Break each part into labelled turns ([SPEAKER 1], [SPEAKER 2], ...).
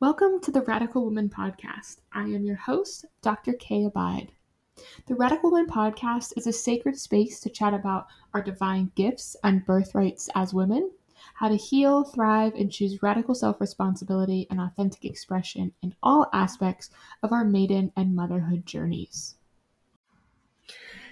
[SPEAKER 1] Welcome to the Radical Woman Podcast. I am your host, Dr. Kay Abide. The Radical Woman Podcast is a sacred space to chat about our divine gifts and birthrights as women, how to heal, thrive, and choose radical self responsibility and authentic expression in all aspects of our maiden and motherhood journeys.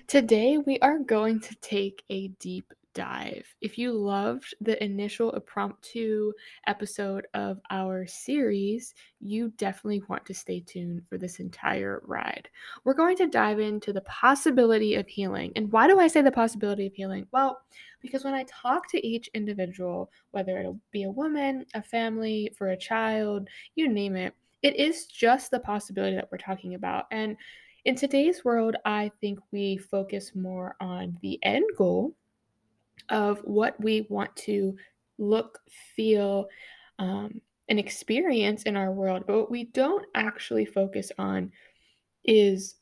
[SPEAKER 1] Today, we are going to take a deep dive. If you loved the initial impromptu episode of our series, you definitely want to stay tuned for this entire ride. We're going to dive into the possibility of healing. And why do I say the possibility of healing? Well, because when I talk to each individual, whether it'll be a woman, a family, for a child, you name it, it is just the possibility that we're talking about. And in today's world, I think we focus more on the end goal of what we want to look, feel, um, and experience in our world. But what we don't actually focus on is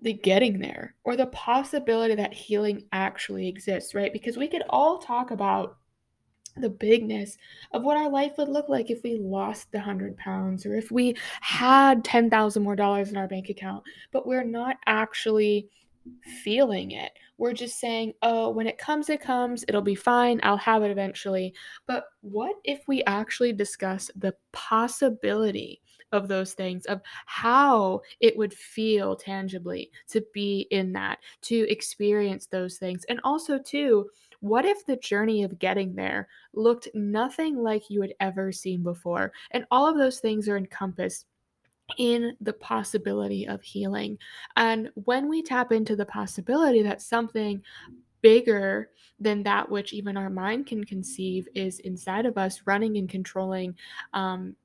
[SPEAKER 1] the getting there or the possibility that healing actually exists, right? Because we could all talk about the bigness of what our life would look like if we lost the 100 pounds or if we had 10,000 more dollars in our bank account, but we're not actually feeling it. We're just saying, oh, when it comes, it comes. It'll be fine. I'll have it eventually. But what if we actually discuss the possibility of those things, of how it would feel tangibly to be in that, to experience those things? And also, too, what if the journey of getting there looked nothing like you had ever seen before? And all of those things are encompassed in the possibility of healing. And when we tap into the possibility that something bigger than that which even our mind can conceive is inside of us, running and controlling um,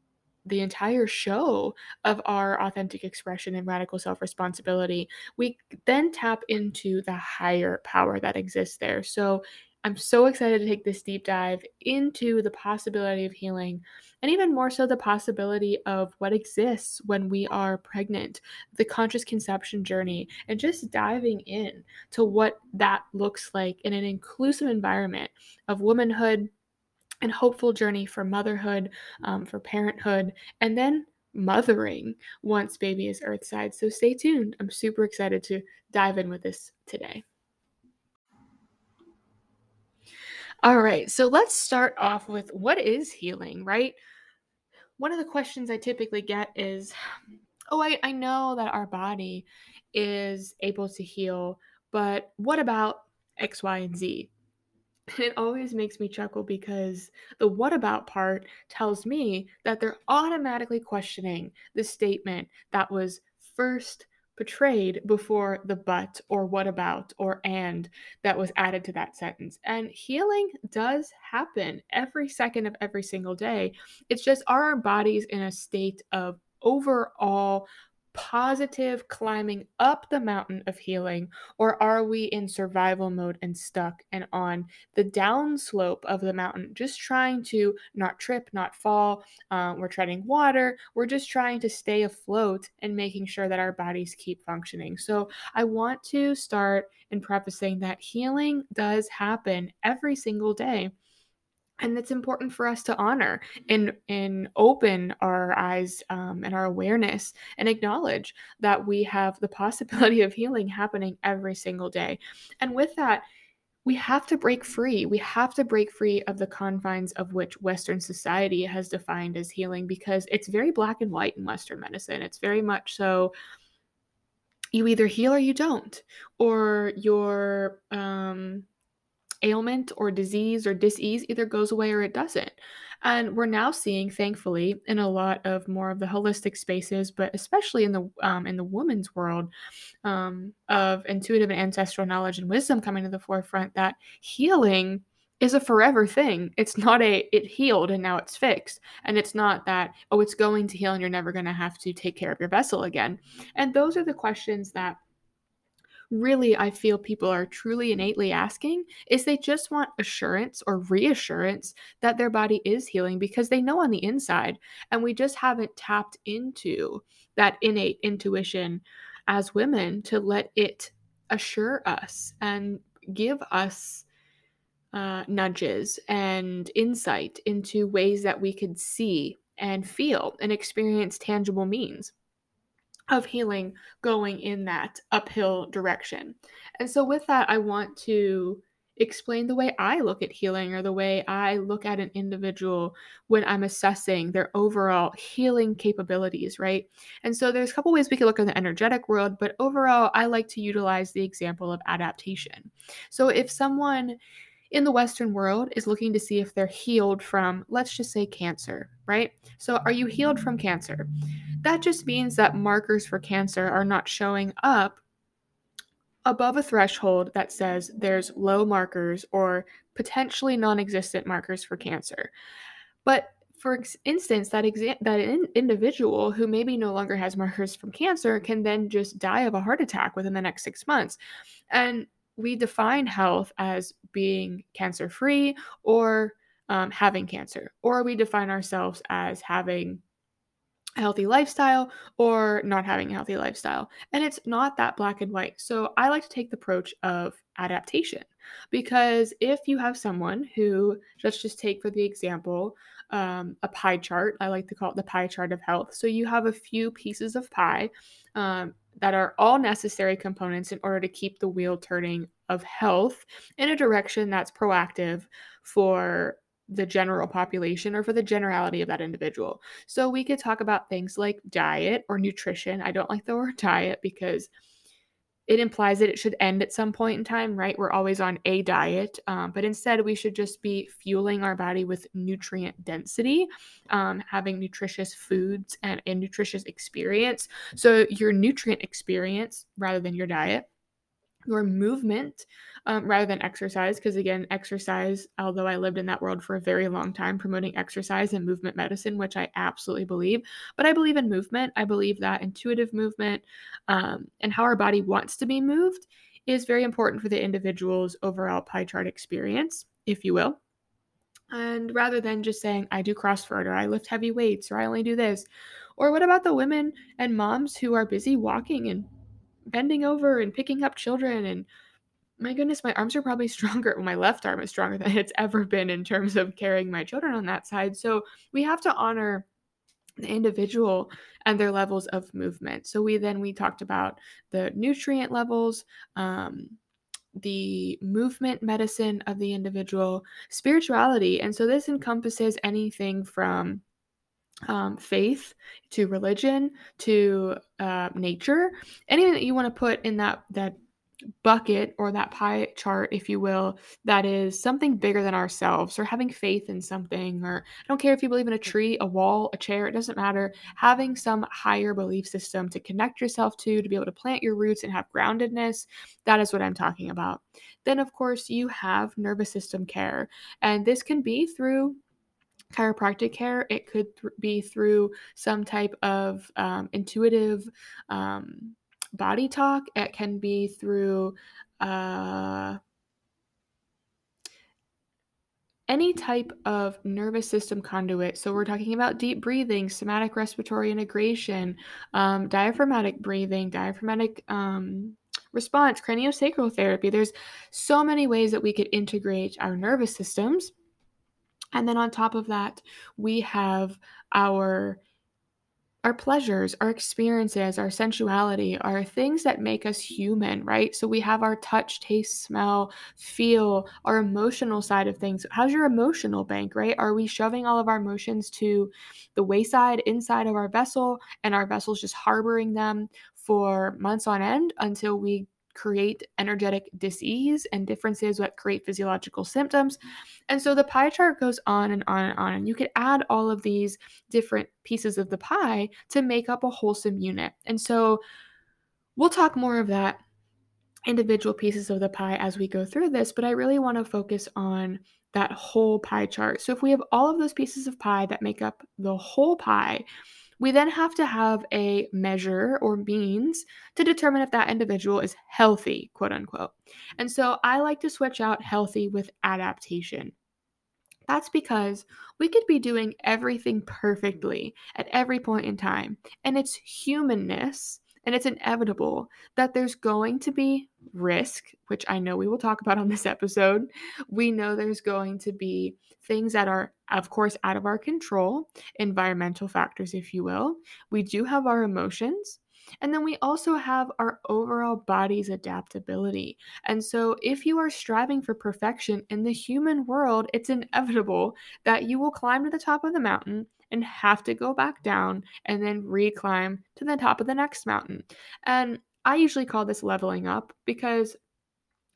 [SPEAKER 1] the entire show of our authentic expression and radical self responsibility, we then tap into the higher power that exists there. So I'm so excited to take this deep dive into the possibility of healing and even more so the possibility of what exists when we are pregnant, the conscious conception journey, and just diving in to what that looks like in an inclusive environment of womanhood and hopeful journey for motherhood, um, for parenthood, and then mothering once baby is earthside. So stay tuned. I'm super excited to dive in with this today. All right, so let's start off with what is healing, right? One of the questions I typically get is, oh, I, I know that our body is able to heal, but what about X, Y, and Z? It always makes me chuckle because the what about part tells me that they're automatically questioning the statement that was first portrayed before the but or what about or and that was added to that sentence. And healing does happen every second of every single day. It's just are our bodies in a state of overall positive climbing up the mountain of healing, or are we in survival mode and stuck and on the downslope of the mountain, just trying to not trip, not fall? Uh, we're treading water. We're just trying to stay afloat and making sure that our bodies keep functioning. So I want to start in prefacing that healing does happen every single day and it's important for us to honor and and open our eyes um, and our awareness and acknowledge that we have the possibility of healing happening every single day. And with that we have to break free. We have to break free of the confines of which western society has defined as healing because it's very black and white in western medicine. It's very much so you either heal or you don't or your um ailment or disease or disease either goes away or it doesn't. And we're now seeing, thankfully, in a lot of more of the holistic spaces, but especially in the um, in the woman's world, um, of intuitive and ancestral knowledge and wisdom coming to the forefront, that healing is a forever thing. It's not a it healed and now it's fixed. And it's not that, oh, it's going to heal and you're never going to have to take care of your vessel again. And those are the questions that really I feel people are truly innately asking is they just want assurance or reassurance that their body is healing because they know on the inside and we just haven't tapped into that innate intuition as women to let it assure us and give us uh, nudges and insight into ways that we could see and feel and experience tangible means of healing going in that uphill direction. And so, with that, I want to explain the way I look at healing or the way I look at an individual when I'm assessing their overall healing capabilities, right? And so there's a couple ways we can look at the energetic world, but overall I like to utilize the example of adaptation. So if someone in the Western world is looking to see if they're healed from, let's just say, cancer, right? So, are you healed from cancer? That just means that markers for cancer are not showing up above a threshold that says there's low markers or potentially non existent markers for cancer. But for instance, that exa- that in- individual who maybe no longer has markers from cancer can then just die of a heart attack within the next six months. And we define health as being cancer free or um, having cancer, or we define ourselves as having a healthy lifestyle or not having a healthy lifestyle. And it's not that black and white. So I like to take the approach of adaptation because if you have someone who, let's just take for the example, um, a pie chart, I like to call it the pie chart of health. So you have a few pieces of pie um, that are all necessary components in order to keep the wheel turning of health in a direction that's proactive for the general population or for the generality of that individual. So we could talk about things like diet or nutrition. I don't like the word diet because it implies that it should end at some point in time, right? We're always on a diet, um, but instead we should just be fueling our body with nutrient density, um, having nutritious foods and a nutritious experience. So your nutrient experience rather than your diet your movement um, rather than exercise. Because again, exercise, although I lived in that world for a very long time, promoting exercise and movement medicine, which I absolutely believe. But I believe in movement. I believe that intuitive movement um, and how our body wants to be moved is very important for the individual's overall pie chart experience, if you will. And rather than just saying, I do CrossFit or I lift heavy weights or I only do this, or what about the women and moms who are busy walking and bending over and picking up children and my goodness, my arms are probably stronger. my left arm is stronger than it's ever been in terms of carrying my children on that side. So we have to honor the individual and their levels of movement. So we then we talked about the nutrient levels, um, the movement medicine of the individual, spirituality, and so this encompasses anything from um, faith to religion to uh, nature. Anything that you want to put in that that bucket or that pie chart if you will that is something bigger than ourselves or having faith in something or i don't care if you believe in a tree a wall a chair it doesn't matter. Having some higher belief system to connect yourself to to be able to plant your roots and have groundedness that is what i'm talking about. Then of course you have nervous system care and this can be through chiropractic care. It could th- be through some type of um, intuitive um, body talk. It can be through uh, any type of nervous system conduit. So, we're talking about deep breathing, somatic respiratory integration, um, diaphragmatic breathing, diaphragmatic um, response, craniosacral therapy. There's so many ways that we could integrate our nervous systems and then on top of that, we have our our pleasures, our experiences, our sensuality are things that make us human, right? So we have our touch, taste, smell, feel, our emotional side of things. How's your emotional bank, right? Are we shoving all of our emotions to the wayside inside of our vessel and our vessel's just harboring them for months on end until we create energetic disease and differences that create physiological symptoms. And so the pie chart goes on and on and on. And you could add all of these different pieces of the pie to make up a wholesome unit. And so we'll talk more of that individual pieces of the pie as we go through this, but I really want to focus on that whole pie chart. So if we have all of those pieces of pie that make up the whole pie, we then have to have a measure or means to determine if that individual is healthy, quote unquote. And so I like to switch out healthy with adaptation. That's because we could be doing everything perfectly at every point in time, and it's humanness and it's inevitable that there's going to be risk, which I know we will talk about on this episode. We know there's going to be things that are, of course, out of our control, environmental factors, if you will. We do have our emotions. And then we also have our overall body's adaptability. And so, if you are striving for perfection in the human world, it's inevitable that you will climb to the top of the mountain and have to go back down and then reclimb to the top of the next mountain. And I usually call this leveling up because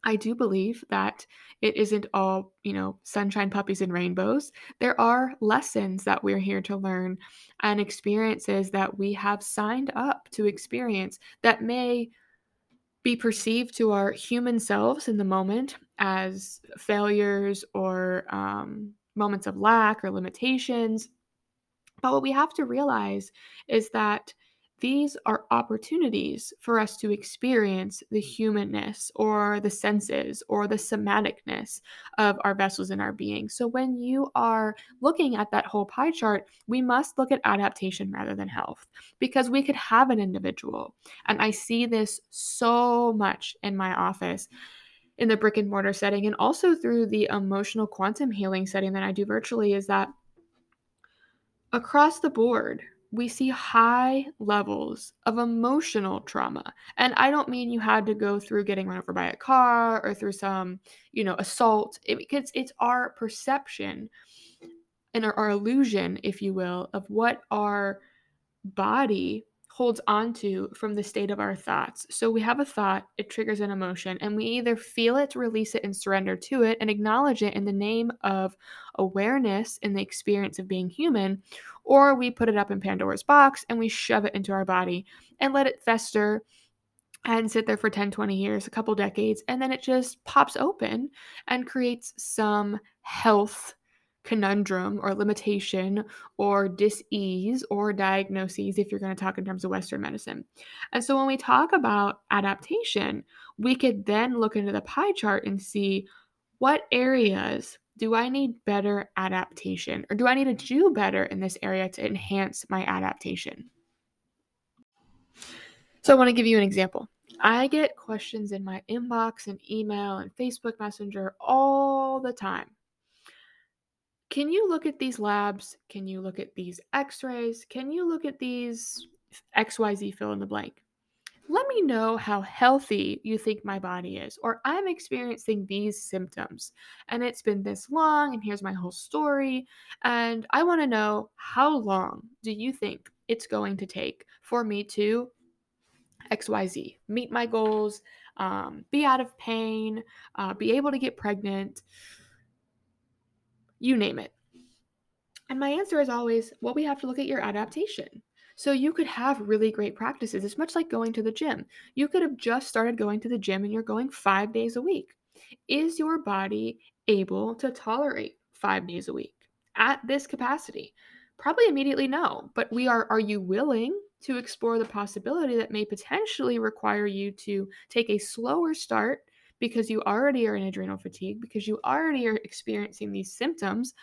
[SPEAKER 1] I do believe that it isn't all, you know, sunshine, puppies, and rainbows. There are lessons that we're here to learn and experiences that we have signed up to experience that may be perceived to our human selves in the moment as failures or um, moments of lack or limitations. But what we have to realize is that these are opportunities for us to experience the mm. humanness or the senses or the somaticness of our vessels in our being. So, when you are looking at that whole pie chart, we must look at adaptation rather than health because we could have an individual. And I see this so much in my office in the brick and mortar setting and also through the emotional quantum healing setting that I do virtually is that across the board, we see high levels of emotional trauma. And I don't mean you had to go through getting run over by a car or through some, you know, assault. It, because it's our perception and our, our illusion, if you will, of what our body holds on to from the state of our thoughts. So we have a thought, it triggers an emotion, and we either feel it, release it, and surrender to it and acknowledge it in the name of awareness and the experience of being human, or we put it up in Pandora's box and we shove it into our body and let it fester and sit there for 10, 20 years, a couple decades, and then it just pops open and creates some health conundrum or limitation or dis-ease or diagnoses if you're going to talk in terms of western medicine. And so when we talk about adaptation we could then look into the pie chart and see what areas do i need better adaptation or do i need to do better in this area to enhance my adaptation? So i want to give you an example. I get questions in my inbox and email and Facebook Messenger all the time can you look at these labs? Can you look at these x rays? Can you look at these XYZ fill in the blank? Let me know how healthy you think my body is, or I'm experiencing these symptoms and it's been this long, and here's my whole story. And I want to know how long do you think it's going to take for me to XYZ, meet my goals, um, be out of pain, uh, be able to get pregnant, you name it. And my answer is always, well, we have to look at your adaptation. So you could have really great practices. It's much like going to the gym. You could have just started going to the gym and you're going five days a week. Is your body able to tolerate five days a week at this capacity? Probably immediately no, but we are are you willing to explore the possibility that may potentially require you to take a slower start because you already are in adrenal fatigue, because you already are experiencing these symptoms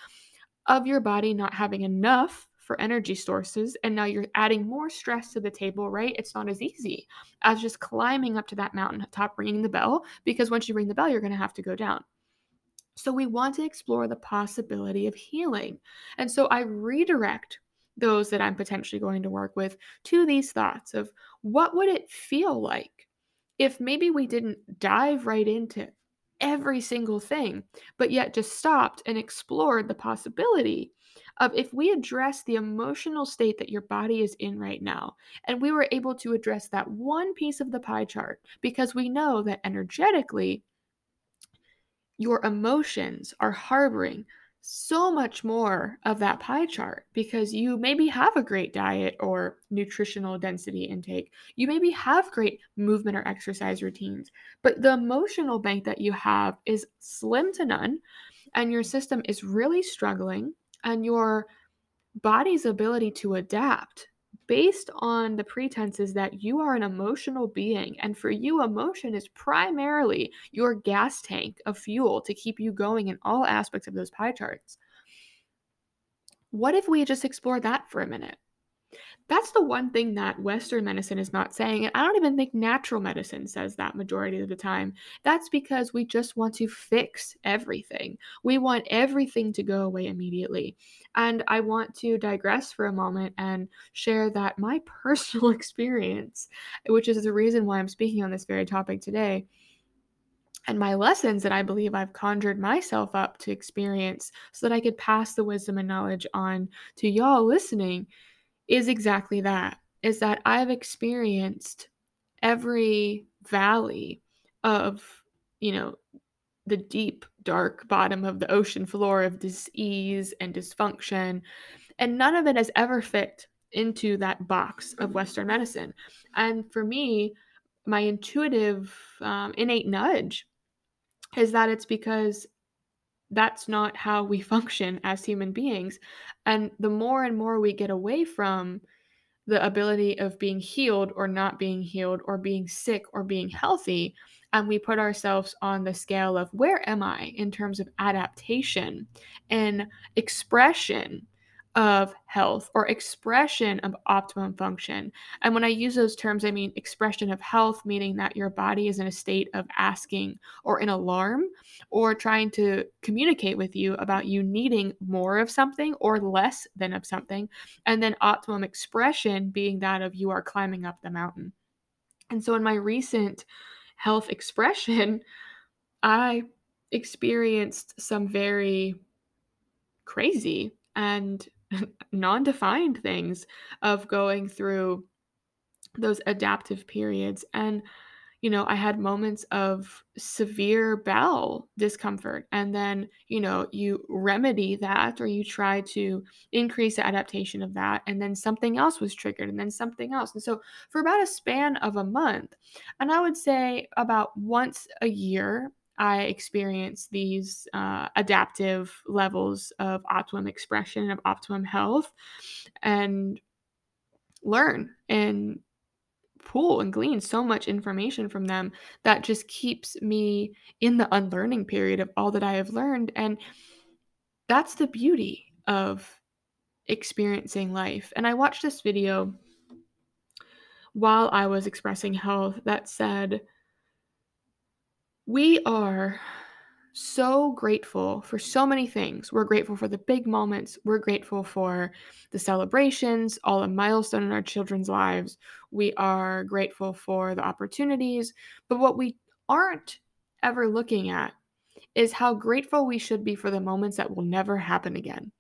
[SPEAKER 1] of your body not having enough for energy sources and now you're adding more stress to the table right? It's not as easy as just climbing up to that mountain top ringing the bell because once you ring the bell you're going to have to go down. So we want to explore the possibility of healing. And so i redirect those that i'm potentially going to work with to these thoughts of what would it feel like if maybe we didn't dive right into every single thing, but yet just stopped and explored the possibility of if we address the emotional state that your body is in right now, and we were able to address that one piece of the pie chart, because we know that energetically, your emotions are harboring so much more of that pie chart because you maybe have a great diet or nutritional density intake. You maybe have great movement or exercise routines, but the emotional bank that you have is slim to none, and your system is really struggling, and your body's ability to adapt based on the pretenses that you are an emotional being. And for you, emotion is primarily your gas tank of fuel to keep you going in all aspects of those pie charts. What if we just explore that for a minute? That's the one thing that Western medicine is not saying. And I don't even think natural medicine says that majority of the time. That's because we just want to fix everything. We want everything to go away immediately. And I want to digress for a moment and share that my personal experience, which is the reason why I'm speaking on this very topic today, and my lessons that I believe I've conjured myself up to experience so that I could pass the wisdom and knowledge on to y'all listening is exactly that is that I've experienced every valley of, you know, the deep, dark bottom of the ocean floor of disease and dysfunction. And none of it has ever fit into that box of Western medicine. And for me, my intuitive, um, innate nudge is that it's because that's not how we function as human beings. And the more and more we get away from the ability of being healed or not being healed or being sick or being healthy, and we put ourselves on the scale of where am I in terms of adaptation and expression of health or expression of optimum function. And when I use those terms, I mean expression of health, meaning that your body is in a state of asking or in alarm or trying to communicate with you about you needing more of something or less than of something. And then optimum expression being that of you are climbing up the mountain. And so in my recent health expression, I experienced some very crazy and non defined things of going through those adaptive periods. And, you know, I had moments of severe bowel discomfort. And then, you know, you remedy that or you try to increase the adaptation of that. And then something else was triggered and then something else. And so for about a span of a month, and I would say about once a year, I experience these uh, adaptive levels of optimum expression, of optimum health, and learn and pull and glean so much information from them that just keeps me in the unlearning period of all that I have learned. And that's the beauty of experiencing life. And I watched this video while I was expressing health that said, we are so grateful for so many things. We're grateful for the big moments. We're grateful for the celebrations, all the milestone in our children's lives. We are grateful for the opportunities. But what we aren't ever looking at is how grateful we should be for the moments that will never happen again.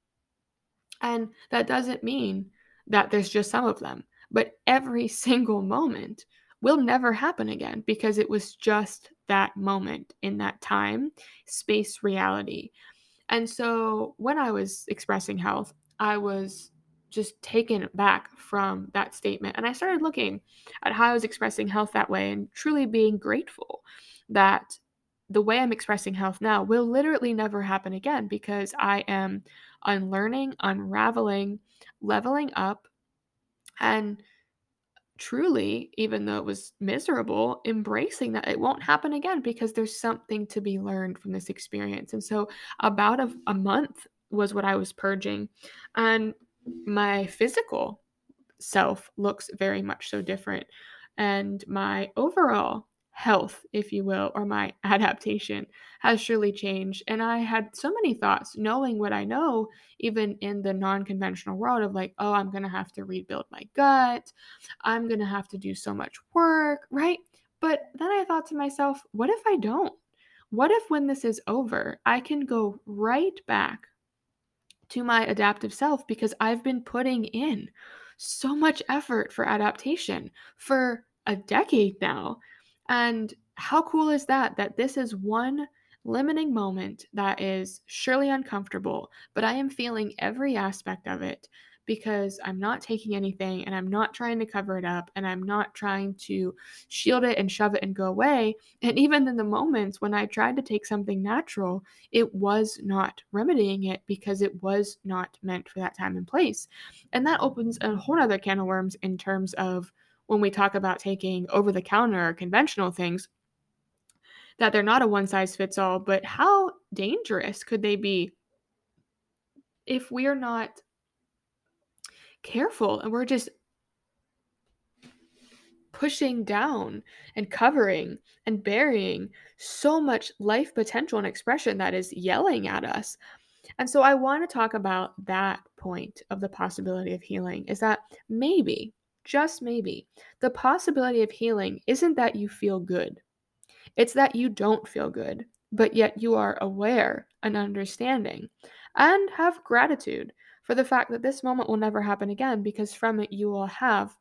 [SPEAKER 1] And that doesn't mean that there's just some of them, but every single moment will never happen again because it was just that moment in that time, space, reality. And so when I was expressing health, I was just taken back from that statement. And I started looking at how I was expressing health that way and truly being grateful that the way I'm expressing health now will literally never happen again because I am unlearning, unraveling, leveling up, and truly, even though it was miserable, embracing that it won't happen again because there's something to be learned from this experience. And so, about a, a month was what I was purging. And my physical self looks very much so different. And my overall health, if you will, or my adaptation has surely changed. And I had so many thoughts, knowing what I know, even in the non conventional world of like, oh, I'm going to have to rebuild my gut. I'm going to have to do so much work, right? But then I thought to myself, what if I don't? What if when this is over, I can go right back to my adaptive self because I've been putting in so much effort for adaptation for a decade now and how cool is that? That this is one limiting moment that is surely uncomfortable, but I am feeling every aspect of it because I'm not taking anything and I'm not trying to cover it up and I'm not trying to shield it and shove it and go away. And even in the moments when I tried to take something natural, it was not remedying it because it was not meant for that time and place. And that opens a whole other can of worms in terms of when we talk about taking over the counter or conventional things that they're not a one size fits all, but how dangerous could they be if we're not careful and we're just pushing down and covering and burying so much life potential and expression that is yelling at us. And so I want to talk about that point of the possibility of healing is that maybe, just maybe, the possibility of healing isn't that you feel good. It's that you don't feel good, but yet you are aware and understanding and have gratitude for the fact that this moment will never happen again because from it you will have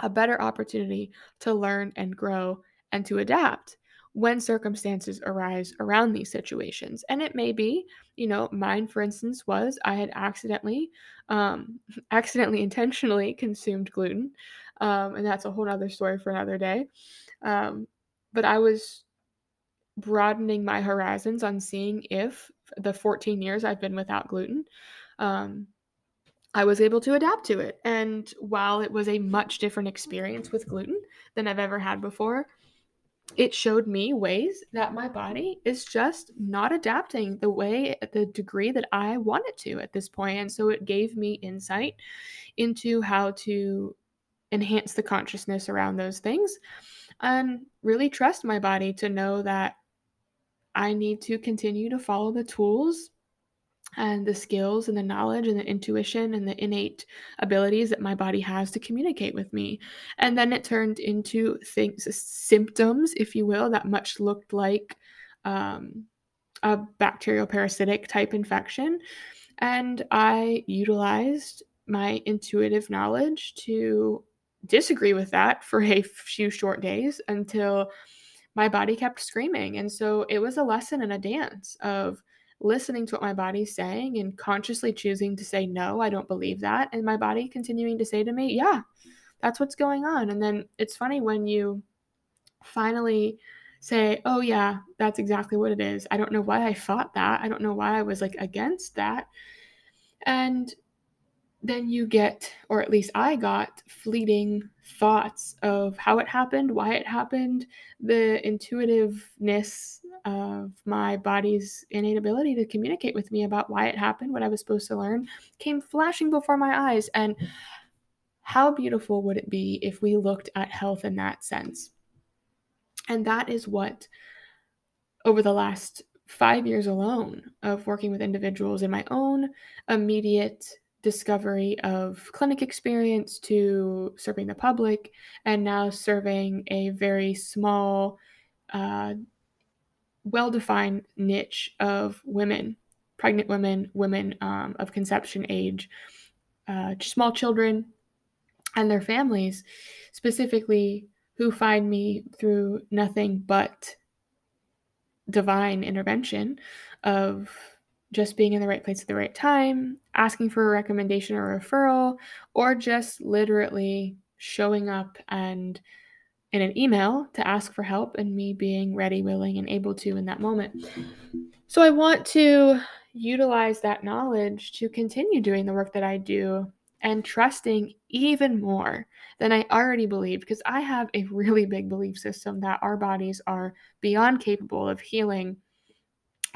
[SPEAKER 1] a better opportunity to learn and grow and to adapt when circumstances arise around these situations. And it may be, you know, mine, for instance, was I had accidentally, um, accidentally intentionally consumed gluten. Um, and that's a whole other story for another day. Um, but I was broadening my horizons on seeing if the 14 years I've been without gluten, um, I was able to adapt to it. And while it was a much different experience with gluten than I've ever had before, it showed me ways that my body is just not adapting the way the degree that I want it to at this point. And so it gave me insight into how to enhance the consciousness around those things and really trust my body to know that I need to continue to follow the tools and the skills and the knowledge and the intuition and the innate abilities that my body has to communicate with me. And then it turned into things, symptoms, if you will, that much looked like um, a bacterial parasitic type infection. And I utilized my intuitive knowledge to disagree with that for a few short days until my body kept screaming. And so it was a lesson and a dance of listening to what my body's saying and consciously choosing to say, no, I don't believe that. And my body continuing to say to me, yeah, that's what's going on. And then it's funny when you finally say, oh, yeah, that's exactly what it is. I don't know why I fought that. I don't know why I was like against that. And then you get, or at least I got, fleeting thoughts of how it happened, why it happened, the intuitiveness of my body's innate ability to communicate with me about why it happened, what I was supposed to learn, came flashing before my eyes. And how beautiful would it be if we looked at health in that sense? And that is what, over the last five years alone of working with individuals in my own immediate discovery of clinic experience to serving the public and now serving a very small uh, well-defined niche of women pregnant women women um, of conception age uh, small children and their families specifically who find me through nothing but divine intervention of just being in the right place at the right time, asking for a recommendation or referral, or just literally showing up and in an email to ask for help and me being ready, willing, and able to in that moment. So I want to utilize that knowledge to continue doing the work that I do and trusting even more than I already believe because I have a really big belief system that our bodies are beyond capable of healing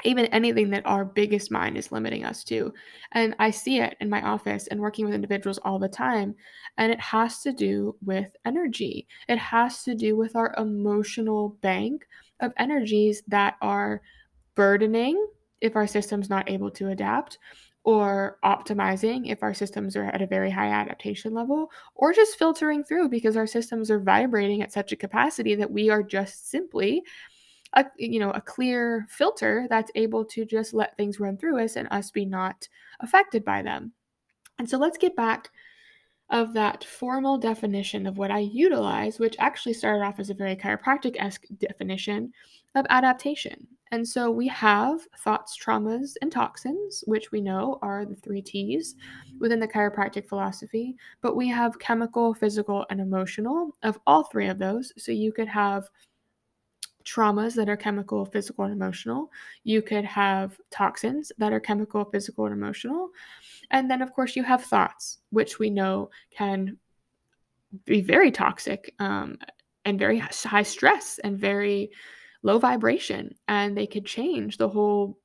[SPEAKER 1] even anything that our biggest mind is limiting us to. And I see it in my office and working with individuals all the time. And it has to do with energy, it has to do with our emotional bank of energies that are burdening if our system's not able to adapt. Or optimizing if our systems are at a very high adaptation level, or just filtering through because our systems are vibrating at such a capacity that we are just simply a you know a clear filter that's able to just let things run through us and us be not affected by them and so let's get back of that formal definition of what I utilize, which actually started off as a very chiropractic esque definition of adaptation. And so we have thoughts, traumas, and toxins, which we know are the three T's within the chiropractic philosophy, but we have chemical, physical, and emotional of all three of those. So you could have traumas that are chemical, physical, and emotional. You could have toxins that are chemical, physical, and emotional. And then, of course, you have thoughts, which we know can be very toxic um, and very high stress and very low vibration. And they could change the whole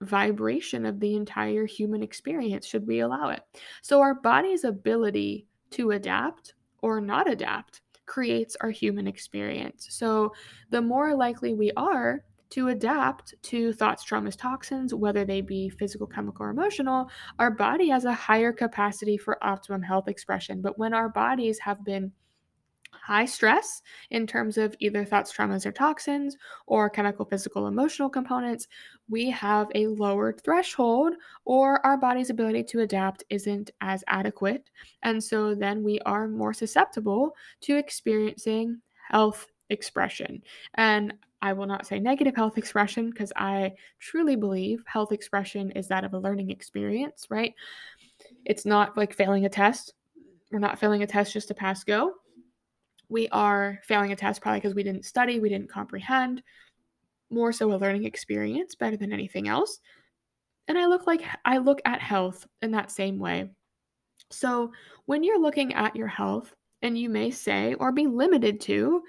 [SPEAKER 1] vibration of the entire human experience should we allow it. So, our body's ability to adapt or not adapt creates our human experience. So, the more likely we are to adapt to thoughts, traumas, toxins, whether they be physical, chemical, or emotional, our body has a higher capacity for optimum health expression. But when our bodies have been high stress in terms of either thoughts, traumas, or toxins, or chemical, physical, emotional components, we have a lowered threshold, or our body's ability to adapt isn't as adequate. And so then we are more susceptible to experiencing health expression. And I will not say negative health expression because I truly believe health expression is that of a learning experience, right? It's not like failing a test. We're not failing a test just to pass go we are failing a test probably because we didn't study, we didn't comprehend. More so a learning experience better than anything else. And I look like I look at health in that same way. So, when you're looking at your health, and you may say or be limited to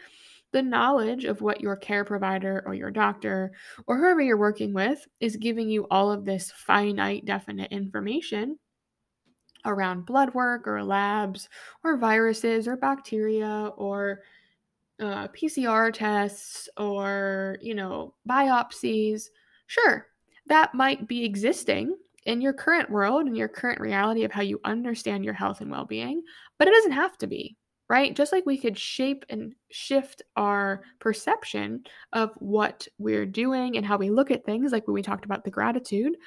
[SPEAKER 1] the knowledge of what your care provider or your doctor or whoever you're working with is giving you all of this finite, definite information, around blood work or labs or viruses or bacteria or uh, PCR tests or, you know, biopsies. Sure, that might be existing in your current world and your current reality of how you understand your health and well being, but it doesn't have to be, right? Just like we could shape and shift our perception of what we're doing and how we look at things, like when we talked about the gratitude,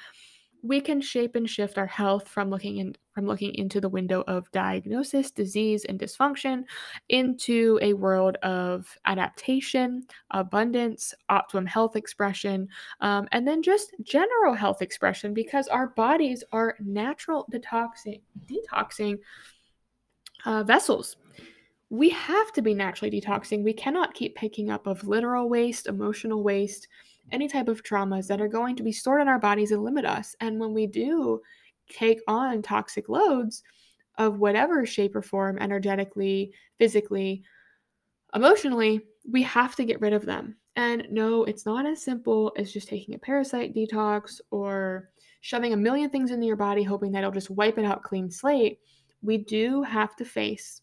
[SPEAKER 1] we can shape and shift our health from looking in from looking into the window of diagnosis, disease, and dysfunction into a world of adaptation, abundance, optimum health expression, um, and then just general health expression because our bodies are natural detoxing detoxing uh, vessels. We have to be naturally detoxing. We cannot keep picking up of literal waste, emotional waste, any type of traumas that are going to be stored in our bodies and limit us. And when we do take on toxic loads of whatever shape or form, energetically, physically, emotionally, we have to get rid of them. And no, it's not as simple as just taking a parasite detox or shoving a million things into your body, hoping that it'll just wipe it out clean slate. We do have to face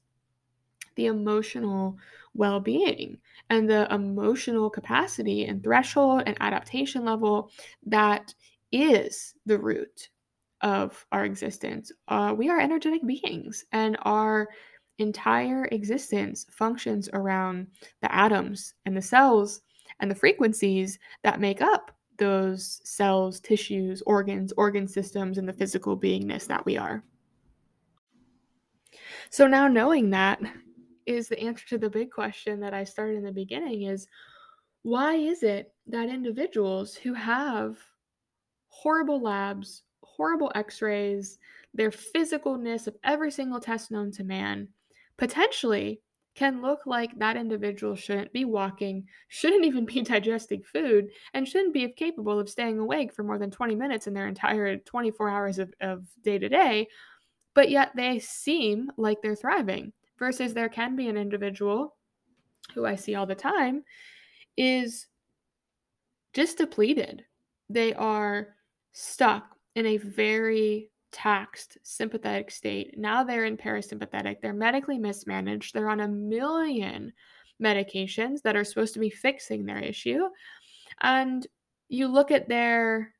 [SPEAKER 1] the emotional well being and the emotional capacity and threshold and adaptation level that is the root of our existence. Uh, we are energetic beings, and our entire existence functions around the atoms and the cells and the frequencies that make up those cells, tissues, organs, organ systems, and the physical beingness that we are. So now knowing that, is the answer to the big question that I started in the beginning is why is it that individuals who have horrible labs, horrible x-rays, their physicalness of every single test known to man potentially can look like that individual shouldn't be walking, shouldn't even be digesting food, and shouldn't be capable of staying awake for more than 20 minutes in their entire 24 hours of day to day, but yet they seem like they're thriving versus there can be an individual who I see all the time is just depleted. They are stuck in a very taxed sympathetic state. Now they're in parasympathetic. They're medically mismanaged. They're on a million medications that are supposed to be fixing their issue. And you look at their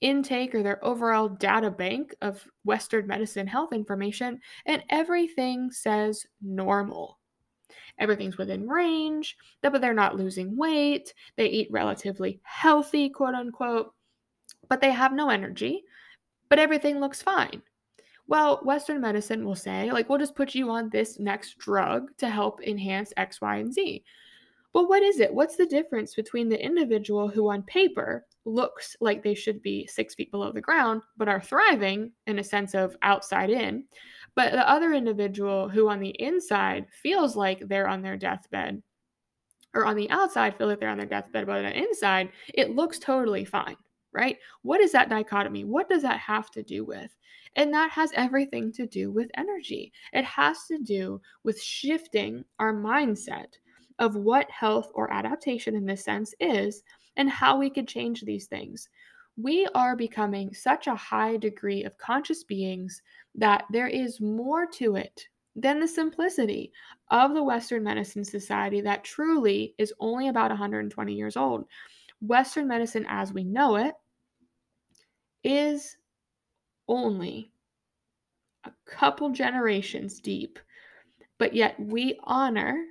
[SPEAKER 1] intake or their overall data bank of Western medicine health information, and everything says normal. Everything's within range, but they're not losing weight. They eat relatively healthy, quote unquote, but they have no energy, but everything looks fine. Well, Western medicine will say, like, we'll just put you on this next drug to help enhance X, Y, and Z. But what is it? What's the difference between the individual who, on paper, looks like they should be six feet below the ground, but are thriving in a sense of outside in. But the other individual who on the inside feels like they're on their deathbed, or on the outside feel like they're on their deathbed, but on the inside, it looks totally fine, right? What is that dichotomy? What does that have to do with? And that has everything to do with energy. It has to do with shifting our mindset of what health or adaptation in this sense is and how we could change these things. We are becoming such a high degree of conscious beings that there is more to it than the simplicity of the Western medicine society that truly is only about 120 years old. Western medicine, as we know it, is only a couple generations deep, but yet we honor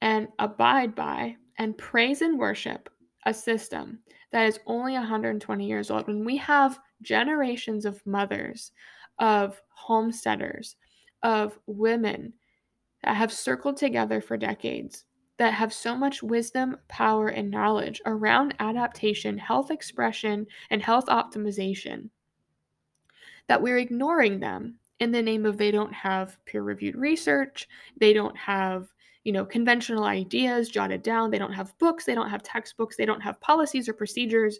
[SPEAKER 1] and abide by and praise and worship a system that is only 120 years old. When we have generations of mothers, of homesteaders, of women that have circled together for decades, that have so much wisdom, power, and knowledge around adaptation, health expression, and health optimization, that we're ignoring them in the name of they don't have peer reviewed research, they don't have you know, conventional ideas jotted down. They don't have books, they don't have textbooks, they don't have policies or procedures.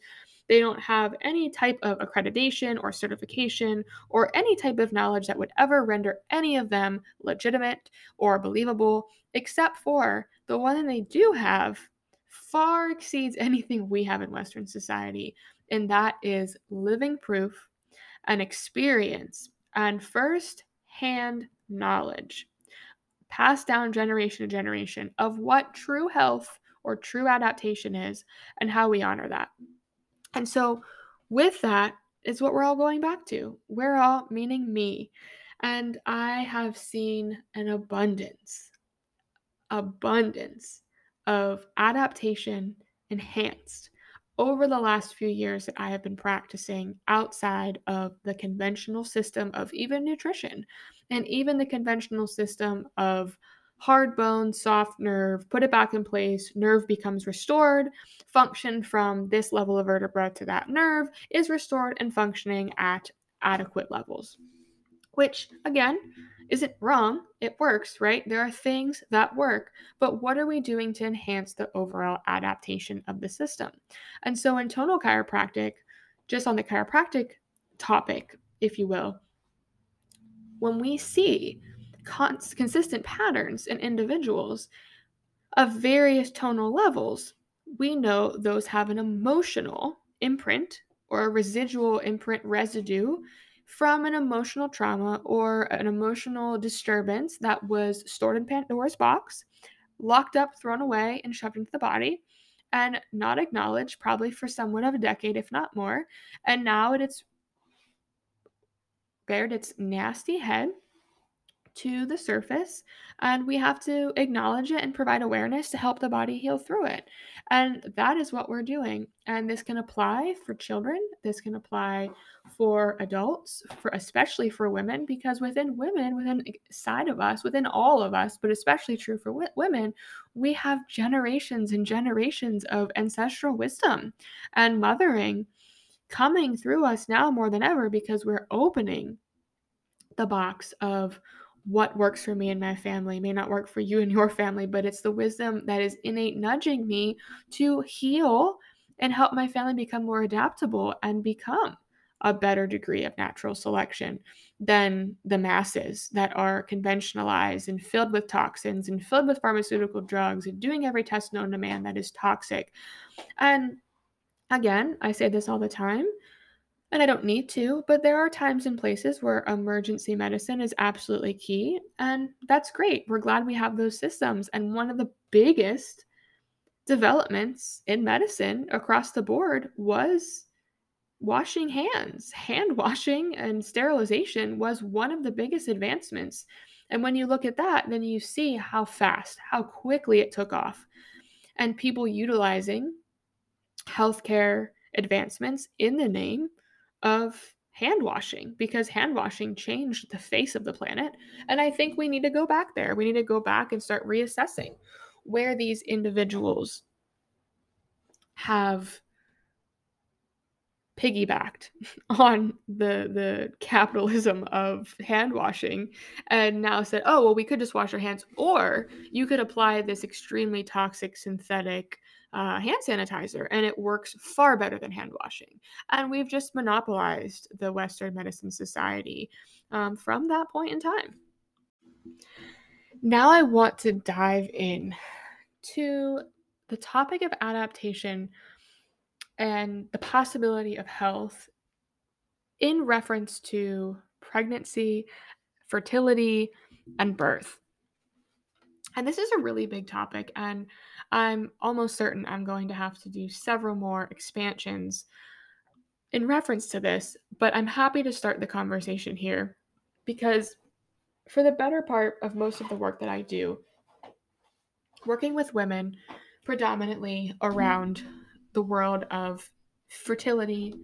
[SPEAKER 1] They don't have any type of accreditation or certification or any type of knowledge that would ever render any of them legitimate or believable, except for the one that they do have far exceeds anything we have in Western society. And that is living proof, an experience, and first hand knowledge passed down generation to generation of what true health or true adaptation is and how we honor that. And so, with that, is what we're all going back to. We're all, meaning me. And I have seen an abundance, abundance of adaptation enhanced over the last few years that I have been practicing outside of the conventional system of even nutrition and even the conventional system of hard bone, soft nerve, put it back in place, nerve becomes restored, function from this level of vertebra to that nerve is restored and functioning at adequate levels. Which, again, isn't wrong. It works, right? There are things that work, but what are we doing to enhance the overall adaptation of the system? And so, in tonal chiropractic, just on the chiropractic topic, if you will, when we see cons- consistent patterns in individuals of various tonal levels, we know those have an emotional imprint or a residual imprint residue from an emotional trauma or an emotional disturbance that was stored in Pandora's box, locked up, thrown away, and shoved into the body, and not acknowledged probably for somewhat of a decade, if not more. And now it's bared its nasty head to the surface and we have to acknowledge it and provide awareness to help the body heal through it. And that is what we're doing. And this can apply for children, this can apply for adults, for especially for women because within women, within side of us, within all of us, but especially true for w- women, we have generations and generations of ancestral wisdom and mothering coming through us now more than ever because we're opening the box of what works for me and my family may not work for you and your family, but it's the wisdom that is innate nudging me to heal and help my family become more adaptable and become a better degree of natural selection than the masses that are conventionalized and filled with toxins and filled with pharmaceutical drugs and doing every test known to man that is toxic. And again, I say this all the time and I don't need to, but there are times and places where emergency medicine is absolutely key. And that's great. We're glad we have those systems. And one of the biggest developments in medicine across the board was washing hands. Hand washing and sterilization was one of the biggest advancements. And when you look at that, then you see how fast, how quickly it took off. And people utilizing healthcare advancements in the name of hand washing because hand washing changed the face of the planet. And I think we need to go back there. We need to go back and start reassessing where these individuals have piggybacked on the the capitalism of hand washing and now said oh well we could just wash our hands or you could apply this extremely toxic synthetic uh, hand sanitizer, and it works far better than hand washing. And we've just monopolized the Western medicine society um, from that point in time. Now, I want to dive in to the topic of adaptation and the possibility of health in reference to pregnancy, fertility, and birth. And this is a really big topic, and I'm almost certain I'm going to have to do several more expansions in reference to this, but I'm happy to start the conversation here because for the better part of most of the work that I do, working with women predominantly around the world of fertility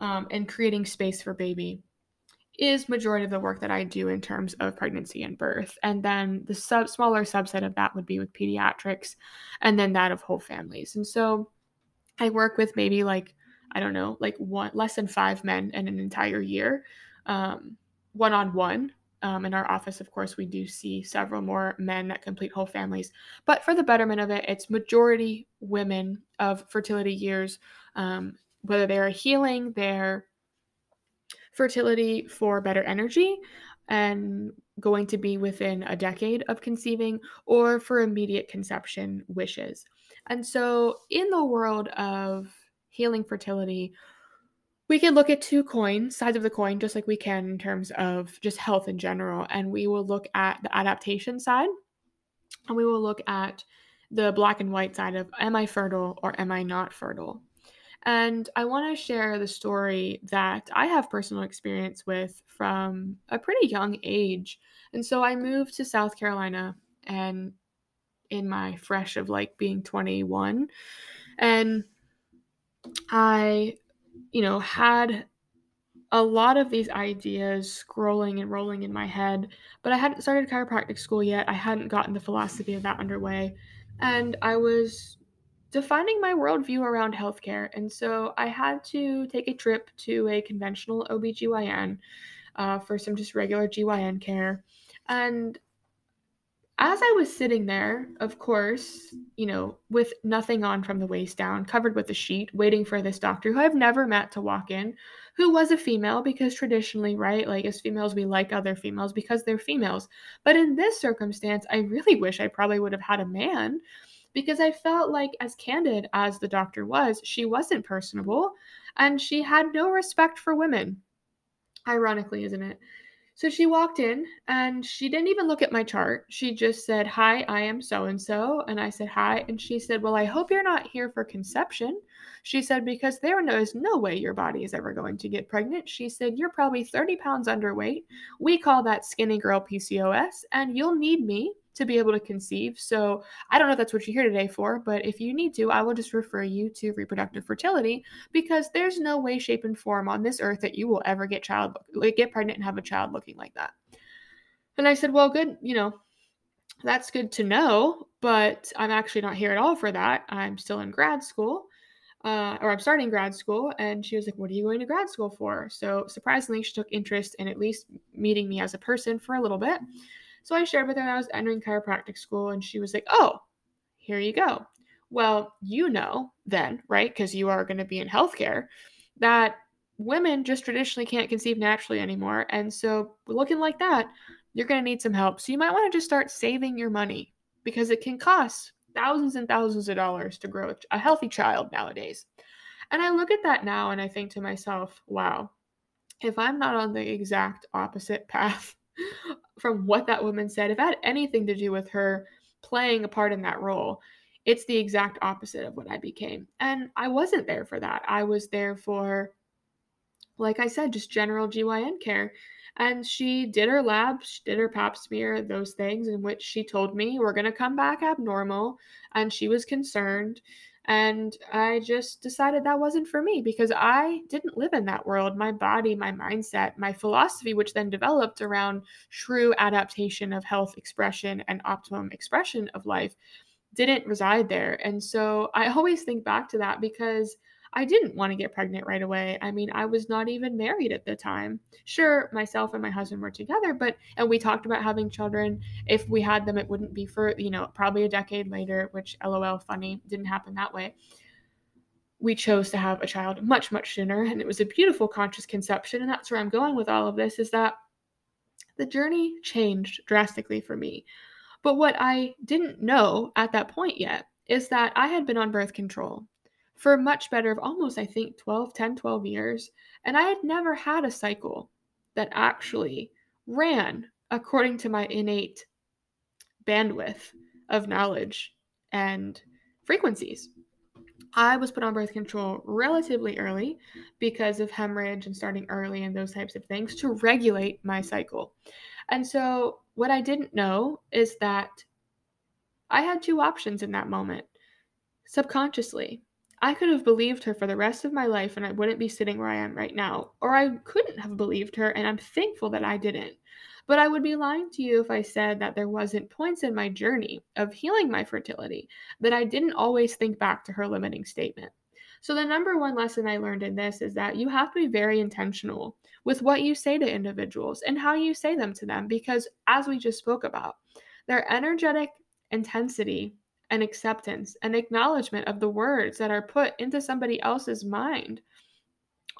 [SPEAKER 1] um, and creating space for baby is majority of the work that I do in terms of pregnancy and birth. And then the sub smaller subset of that would be with pediatrics and then that of whole families. And so I work with maybe like I don't know, like one less than 5 men in an entire year. Um one on one um, in our office, of course, we do see several more men that complete whole families. But for the betterment of it, it's majority women of fertility years, um, whether they're healing their fertility for better energy and going to be within a decade of conceiving or for immediate conception wishes. And so, in the world of healing fertility, we can look at two coins, sides of the coin, just like we can in terms of just health in general. And we will look at the adaptation side and we will look at the black and white side of am I fertile or am I not fertile? And I want to share the story that I have personal experience with from a pretty young age. And so I moved to South Carolina and in my fresh of like being 21 and I you know had a lot of these ideas scrolling and rolling in my head, but I hadn't started chiropractic school yet. I hadn't gotten the philosophy of that underway. And I was defining my worldview around healthcare. And so I had to take a trip to a conventional OBGYN uh, for some just regular GYN care. And as I was sitting there, of course, you know, with nothing on from the waist down, covered with a sheet, waiting for this doctor who I've never met to walk in, who was a female because traditionally, right, like as females, we like other females because they're females. But in this circumstance, I really wish I probably would have had a man because I felt like, as candid as the doctor was, she wasn't personable and she had no respect for women. Ironically, isn't it? So she walked in and she didn't even look at my chart. She just said, Hi, I am so and so. And I said, Hi. And she said, Well, I hope you're not here for conception. She said, Because there is no way your body is ever going to get pregnant. She said, You're probably 30 pounds underweight. We call that skinny girl PCOS, and you'll need me to be able to conceive. So I don't know if that's what you're here today for, but if you need to, I will just refer you to reproductive fertility because there's no way, shape, and form on this earth that you will ever get child get pregnant and have a child looking like that. And I said, well, good, you know, that's good to know, but I'm actually not here at all for that. I'm still in grad school. Uh, or I'm starting grad school. And she was like, What are you going to grad school for? So, surprisingly, she took interest in at least meeting me as a person for a little bit. So I shared with her that I was entering chiropractic school, and she was like, Oh, here you go. Well, you know then, right? Because you are going to be in healthcare, that women just traditionally can't conceive naturally anymore. And so, looking like that, you're going to need some help. So, you might want to just start saving your money because it can cost thousands and thousands of dollars to grow a healthy child nowadays. And I look at that now and I think to myself, wow, if I'm not on the exact opposite path from what that woman said, if it had anything to do with her playing a part in that role, it's the exact opposite of what I became. And I wasn't there for that. I was there for, like I said, just general GYN care. And she did her labs, she did her pap smear, those things, in which she told me we're going to come back abnormal. And she was concerned. And I just decided that wasn't for me because I didn't live in that world. My body, my mindset, my philosophy, which then developed around true adaptation of health expression and optimum expression of life, didn't reside there. And so I always think back to that because I didn't want to get pregnant right away. I mean, I was not even married at the time. Sure, myself and my husband were together, but and we talked about having children. If we had them, it wouldn't be for, you know, probably a decade later, which lol funny, didn't happen that way. We chose to have a child much much sooner and it was a beautiful conscious conception and that's where I'm going with all of this is that the journey changed drastically for me. But what I didn't know at that point yet is that I had been on birth control for much better of almost, I think, 12, 10, 12 years. And I had never had a cycle that actually ran according to my innate bandwidth of knowledge and frequencies. I was put on birth control relatively early because of hemorrhage and starting early and those types of things to regulate my cycle. And so, what I didn't know is that I had two options in that moment subconsciously. I could have believed her for the rest of my life and I wouldn't be sitting where I am right now. Or I couldn't have believed her and I'm thankful that I didn't. But I would be lying to you if I said that there wasn't points in my journey of healing my fertility that I didn't always think back to her limiting statement. So, the number one lesson I learned in this is that you have to be very intentional with what you say to individuals and how you say them to them, because as we just spoke about, their energetic intensity and acceptance and acknowledgement of the words that are put into somebody else's mind.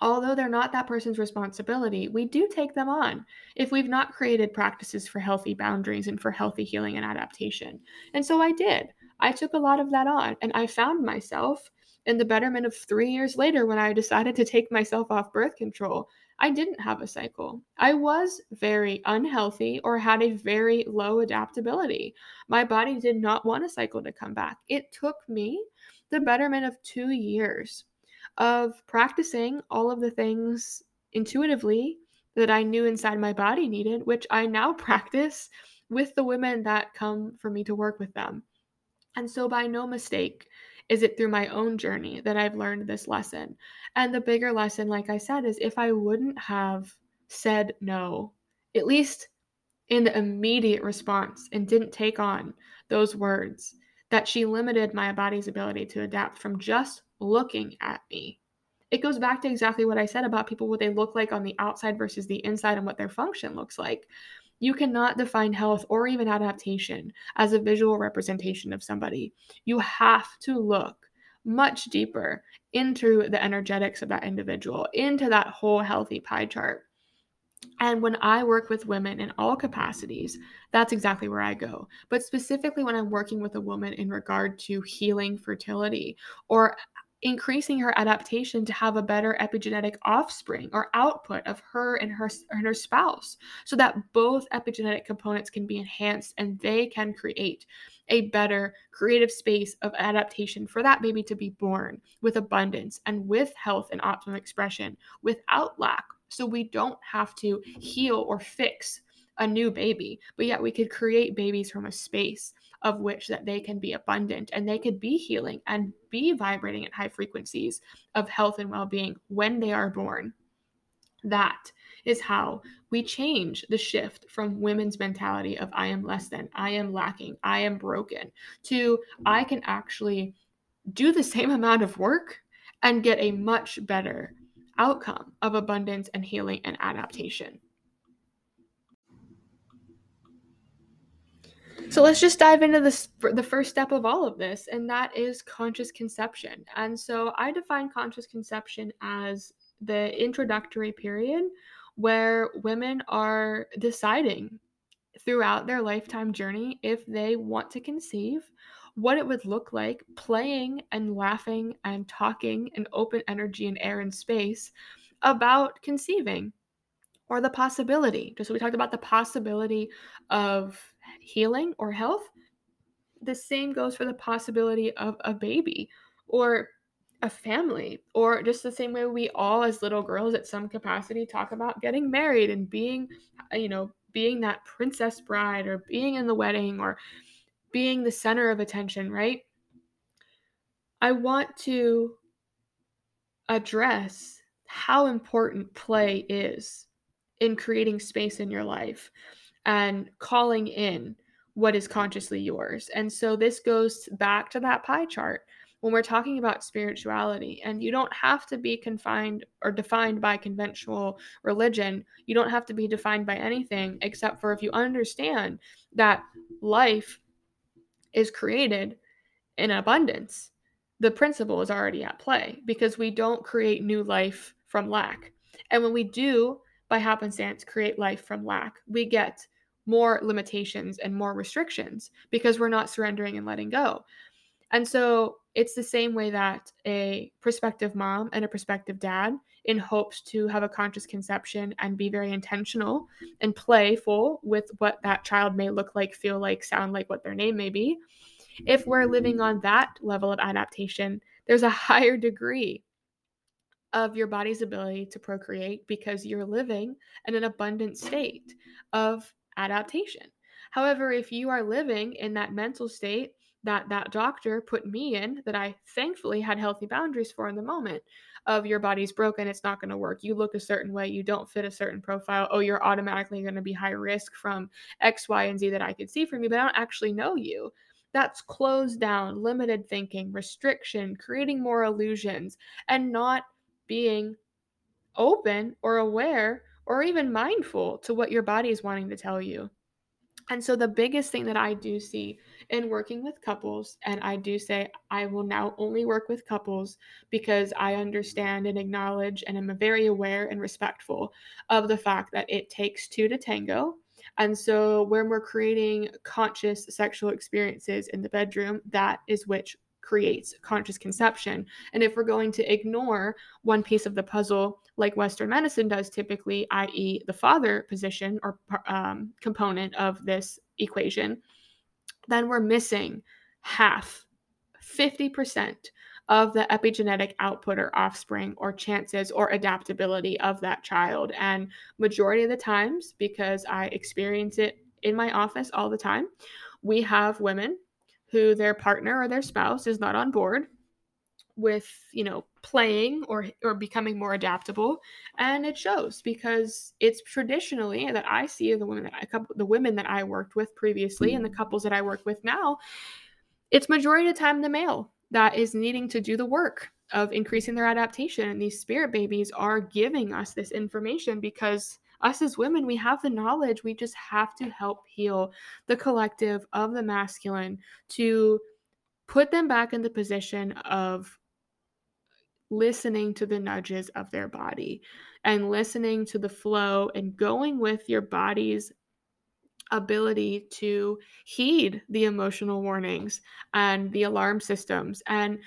[SPEAKER 1] Although they're not that person's responsibility, we do take them on if we've not created practices for healthy boundaries and for healthy healing and adaptation. And so I did. I took a lot of that on, and I found myself in the betterment of three years later when I decided to take myself off birth control. I didn't have a cycle. I was very unhealthy or had a very low adaptability. My body did not want a cycle to come back. It took me the betterment of two years of practicing all of the things intuitively that I knew inside my body needed, which I now practice with the women that come for me to work with them. And so, by no mistake, is it through my own journey that I've learned this lesson. And the bigger lesson, like I said, is if I wouldn't have said no, at least in the immediate response, and didn't take on those words, that she limited my body's ability to adapt from just looking at me. It goes back to exactly what I said about people, what they look like on the outside versus the inside and what their function looks like. You cannot define health or even adaptation as a visual representation of somebody. You have to look much deeper into the energetics of that individual, into that whole healthy pie chart. And when I work with women in all capacities, that's exactly where I go. But specifically, when I'm working with a woman in regard to healing fertility or increasing her adaptation to have a better epigenetic offspring or output of her and her and her spouse so that both epigenetic components can be enhanced and they can create a better creative space of adaptation for that baby to be born with abundance and with health and optimum expression without lack. So we don't have to heal or fix a new baby but yet we could create babies from a space of which that they can be abundant and they could be healing and be vibrating at high frequencies of health and well-being when they are born. That is how we change the shift from women's mentality of i am less than i am lacking i am broken to i can actually do the same amount of work and get a much better outcome of abundance and healing and adaptation So let's just dive into this the first step of all of this and that is conscious conception. And so I define conscious conception as the introductory period where women are deciding throughout their lifetime journey if they want to conceive, what it would look like playing and laughing and talking in open energy and air and space about conceiving or the possibility. Just so we talked about the possibility of healing or health. The same goes for the possibility of a baby or a family, or just the same way we all, as little girls, at some capacity, talk about getting married and being, you know, being that princess bride or being in the wedding or being the center of attention, right? I want to address how important play is in creating space in your life and calling in what is consciously yours. And so this goes back to that pie chart when we're talking about spirituality. And you don't have to be confined or defined by conventional religion. You don't have to be defined by anything except for if you understand that life is created in abundance. The principle is already at play because we don't create new life from lack. And when we do by happenstance create life from lack. We get more limitations and more restrictions because we're not surrendering and letting go. And so It's the same way that a prospective mom and a prospective dad, in hopes to have a conscious conception and be very intentional and playful with what that child may look like, feel like, sound like, what their name may be, if we're living on that level of adaptation, there's a higher degree of your body's ability to procreate because you're living in an abundant state of adaptation. However, if you are living in that mental state that that doctor put me in that I thankfully had healthy boundaries for in the moment of your body's broken, it's not going to work. You look a certain way, you don't fit a certain profile. Oh, you're automatically going to be high risk from X, Y, and Z that I could see from you, but I don't actually know you. That's closed down, limited thinking, restriction, creating more illusions, and not being open or aware or even mindful to what your body is wanting to tell you. And so, the biggest thing that I do see in working with couples, and I do say I will now only work with couples because I understand and acknowledge and am very aware and respectful of the fact that it takes two to tango. And so, when we're creating conscious sexual experiences in the bedroom, that is which creates conscious conception. And if we're going to ignore one piece of the puzzle, like Western medicine does typically, i.e., the father position or um, component of this equation, then we're missing half, 50% of the epigenetic output or offspring or chances or adaptability of that child. And majority of the times, because I experience it in my office all the time, we have women who their partner or their spouse is not on board with you know playing or or becoming more adaptable. And it shows because it's traditionally that i see the women that i the women that i worked with previously and the mm. couples that i work with now it's majority of the time the male that is needing to do the work of increasing their adaptation. And these spirit babies are giving us this information because us as women, we have the knowledge. We just have to help heal the collective of the masculine to put them back in the position of listening to the nudges of their body and listening to the flow and going with your body's ability to heed the emotional warnings and the alarm systems and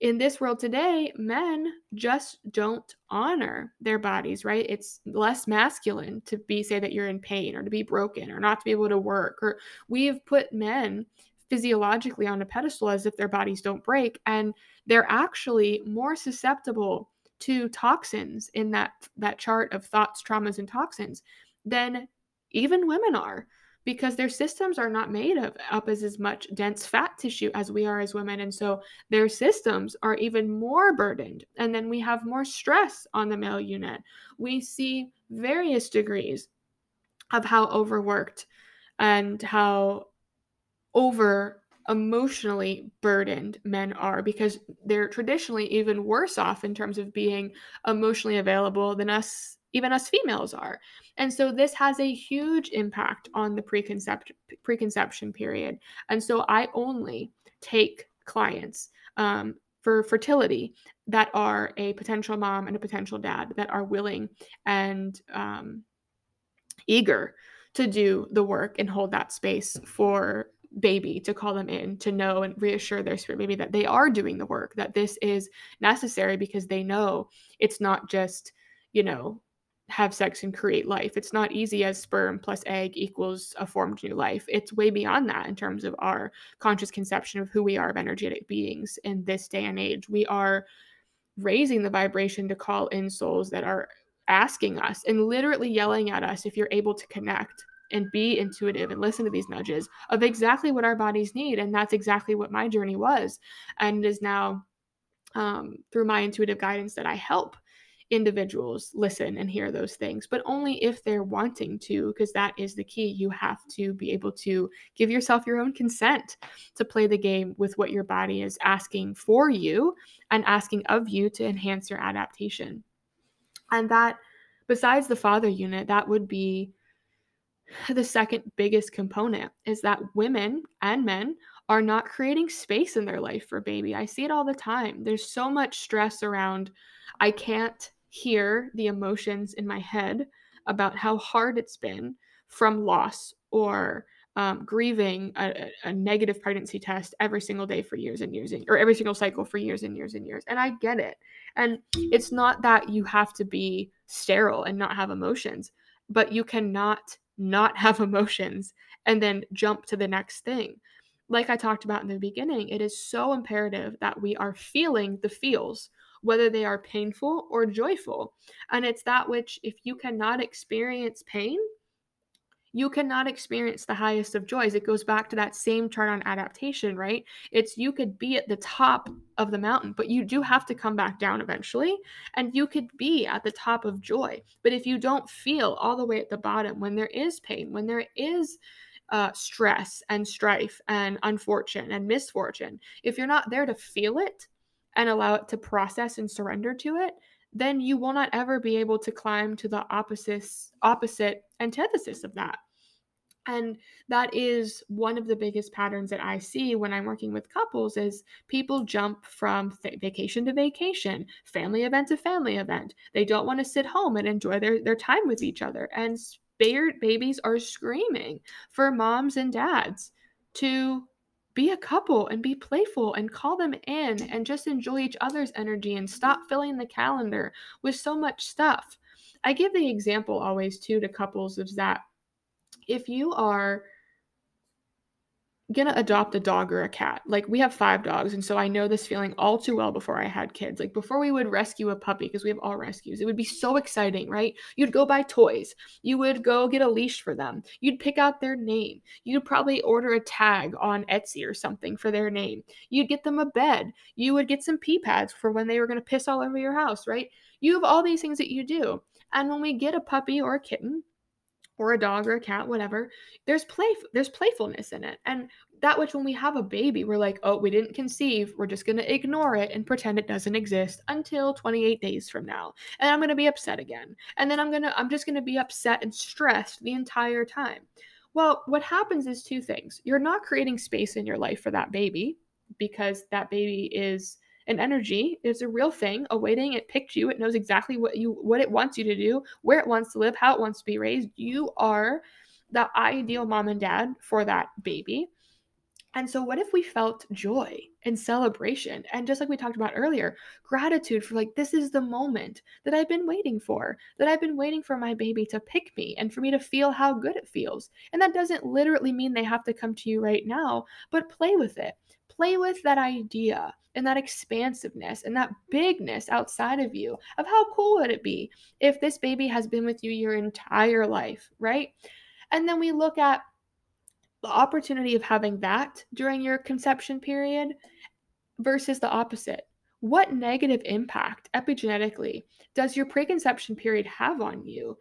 [SPEAKER 1] in this world today, men just don't honor their bodies, right? It's less masculine to be say that you're in pain or to be broken or not to be able to work or we've put men physiologically on a pedestal as if their bodies don't break and they're actually more susceptible to toxins in that that chart of thoughts, traumas and toxins than even women are because their systems are not made of up as as much dense fat tissue as we are as women and so their systems are even more burdened and then we have more stress on the male unit. We see various degrees of how overworked and how over emotionally burdened men are because they're traditionally even worse off in terms of being emotionally available than us even us females are. And so this has a huge impact on the preconception preconception period. And so I only take clients um, for fertility that are a potential mom and a potential dad that are willing and um, eager to do the work and hold that space for baby to call them in to know and reassure their spirit baby that they are doing the work that this is necessary because they know it's not just you know have sex and create life. It's not easy as sperm plus egg equals a formed new life. It's way beyond that in terms of our conscious conception of who we are of energetic beings in this day and age. We are raising the vibration to call in souls that are asking us and literally yelling at us if you're able to connect and be intuitive and listen to these nudges of exactly what our bodies need. And that's exactly what my journey was and is now um, through my intuitive guidance that I help individuals listen and hear those things, but only if they're wanting to, because that is the key. You have to be able to give yourself your own consent to play the game with what your body is asking for you and asking of you to enhance your adaptation. And that, besides the father unit, that would be the second biggest component is that women and men are not creating space in their life for baby. I see it all the time. There's so much stress around I can't hear the emotions in my head about how hard it's been from loss or um, grieving a, a, negative pregnancy test every single day for years and years and, or every single cycle for years and years and years and i get it. And it's not that you have to be sterile and not have emotions but you cannot not have emotions and then jump to the next thing. Like i talked about in the beginning it is so imperative that we are feeling the feels whether they are painful or joyful and it's that which if you cannot experience pain you cannot experience the highest of joys. It goes back to that same chart on adaptation, right? It's you could be at the top of the mountain, but you do have to come back down eventually. And you could be at the top of joy. But if you don't feel all the way at the bottom, when there is pain, when there is uh, stress and strife and unfortune and misfortune, if you're not there to feel it and allow it to process and surrender to it, then you will not ever be able to climb to the opposite opposite antithesis of that. And that is one of the biggest patterns that I see when I'm working with couples is people jump from th- vacation to vacation, family event to family event. They don't want to sit home and enjoy their, their time with each other. And spirit babies are screaming for moms and dads to be a couple and be playful and call them in and just enjoy each other's energy and stop filling the calendar with so much stuff. I give the example always too to couples of that if you are gonna adopt a dog or a cat. Like we have five dogs, and so I know this feeling all too well before I had kids. Like before we would rescue a puppy, because we have all rescues, it would be so exciting, right? You'd go buy toys, you would go get a leash for them, you'd pick out their name, you'd probably order a tag on Etsy or something for their name, you'd get them a bed, you would get some pee pads for when they were gonna piss all over your house, right? You have all these things that you do. And when we get a puppy or a kitten, or a dog or a cat whatever there's play there's playfulness in it. And that which when we have a baby we're like oh we didn't conceive we're just going to ignore it and pretend it doesn't exist until 28 days from now and i'm going to be upset again and then i'm to i'm just going to be upset and stressed the entire time. Well what happens is two things. You're not creating space in your life for that baby because that baby is an energy is a real thing awaiting it picked you it knows exactly what you what it wants you to do where it wants to live how it wants to be raised you are the ideal mom and dad for that baby and so, what if we felt joy and celebration? And just like we talked about earlier, gratitude for like, this is the moment that I've been waiting for, that I've been waiting for my baby to pick me and for me to feel how good it feels. And that doesn't literally mean they have to come to you right now, but play with it. Play with that idea and that expansiveness and that bigness outside of you of how cool would it be if this baby has been with you your entire life, right? And then we look at the opportunity of having that during your conception period versus the opposite. What negative impact epigenetically does your preconception period have on you?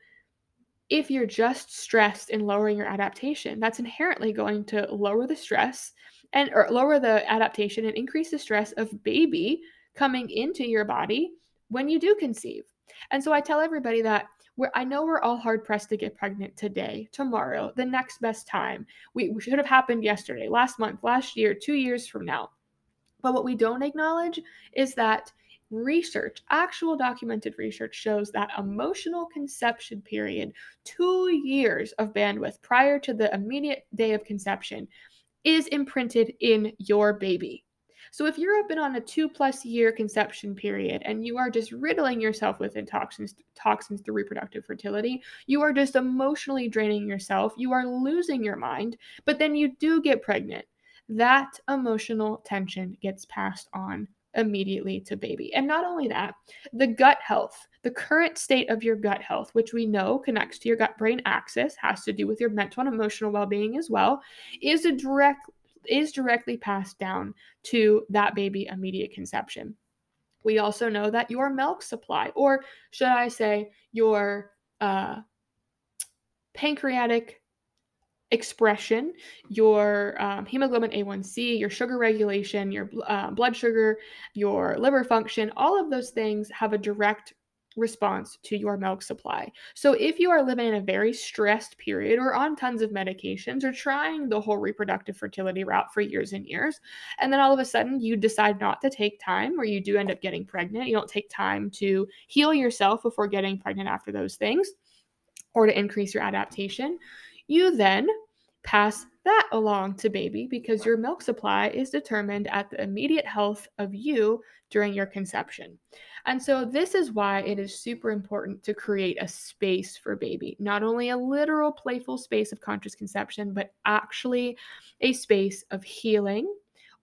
[SPEAKER 1] If you're just stressed and lowering your adaptation, that's inherently going to lower the stress and or lower the adaptation and increase the stress of baby coming into your body when you do conceive. And so I tell everybody that where I know we're all hard pressed to get pregnant today, tomorrow, the next best time. We, we should have happened yesterday, last month, last year, two years from now. But what we don't acknowledge is that research, actual documented research, shows that emotional conception period, two years of bandwidth prior to the immediate day of conception, is imprinted in your baby. So if you've been on a two plus year conception period and you are just riddling yourself with toxins, toxins through reproductive fertility, you are just emotionally draining yourself. You are losing your mind, but then you do get pregnant. That emotional tension gets passed on immediately to baby. And not only that, the gut health, the current state of your gut health, which we know connects to your gut brain axis, has to do with your mental and emotional well being as well, is a direct is directly passed down to that baby immediate conception. We also know that your milk supply, or should I say, your uh, pancreatic expression, your um, hemoglobin A1C, your sugar regulation, your uh, blood sugar, your liver function, all of those things have a direct response to your milk supply. So if you are living in a very stressed period or on tons of medications or trying the whole reproductive fertility route for years and years, and then all of a sudden you decide not to take time or you do end up getting pregnant, you don't take time to heal yourself before getting pregnant after those things or to increase your adaptation, you then pass that along to baby because your milk supply is determined at the immediate health of you during your conception. And so, this is why it is super important to create a space for baby, not only a literal playful space of conscious conception, but actually a space of healing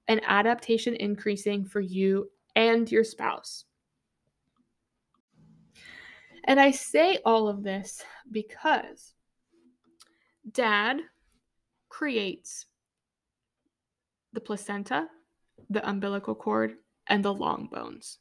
[SPEAKER 1] and adaptation increasing for you and your spouse. And I say all of this because dad creates the placenta, the umbilical cord, and the long bones.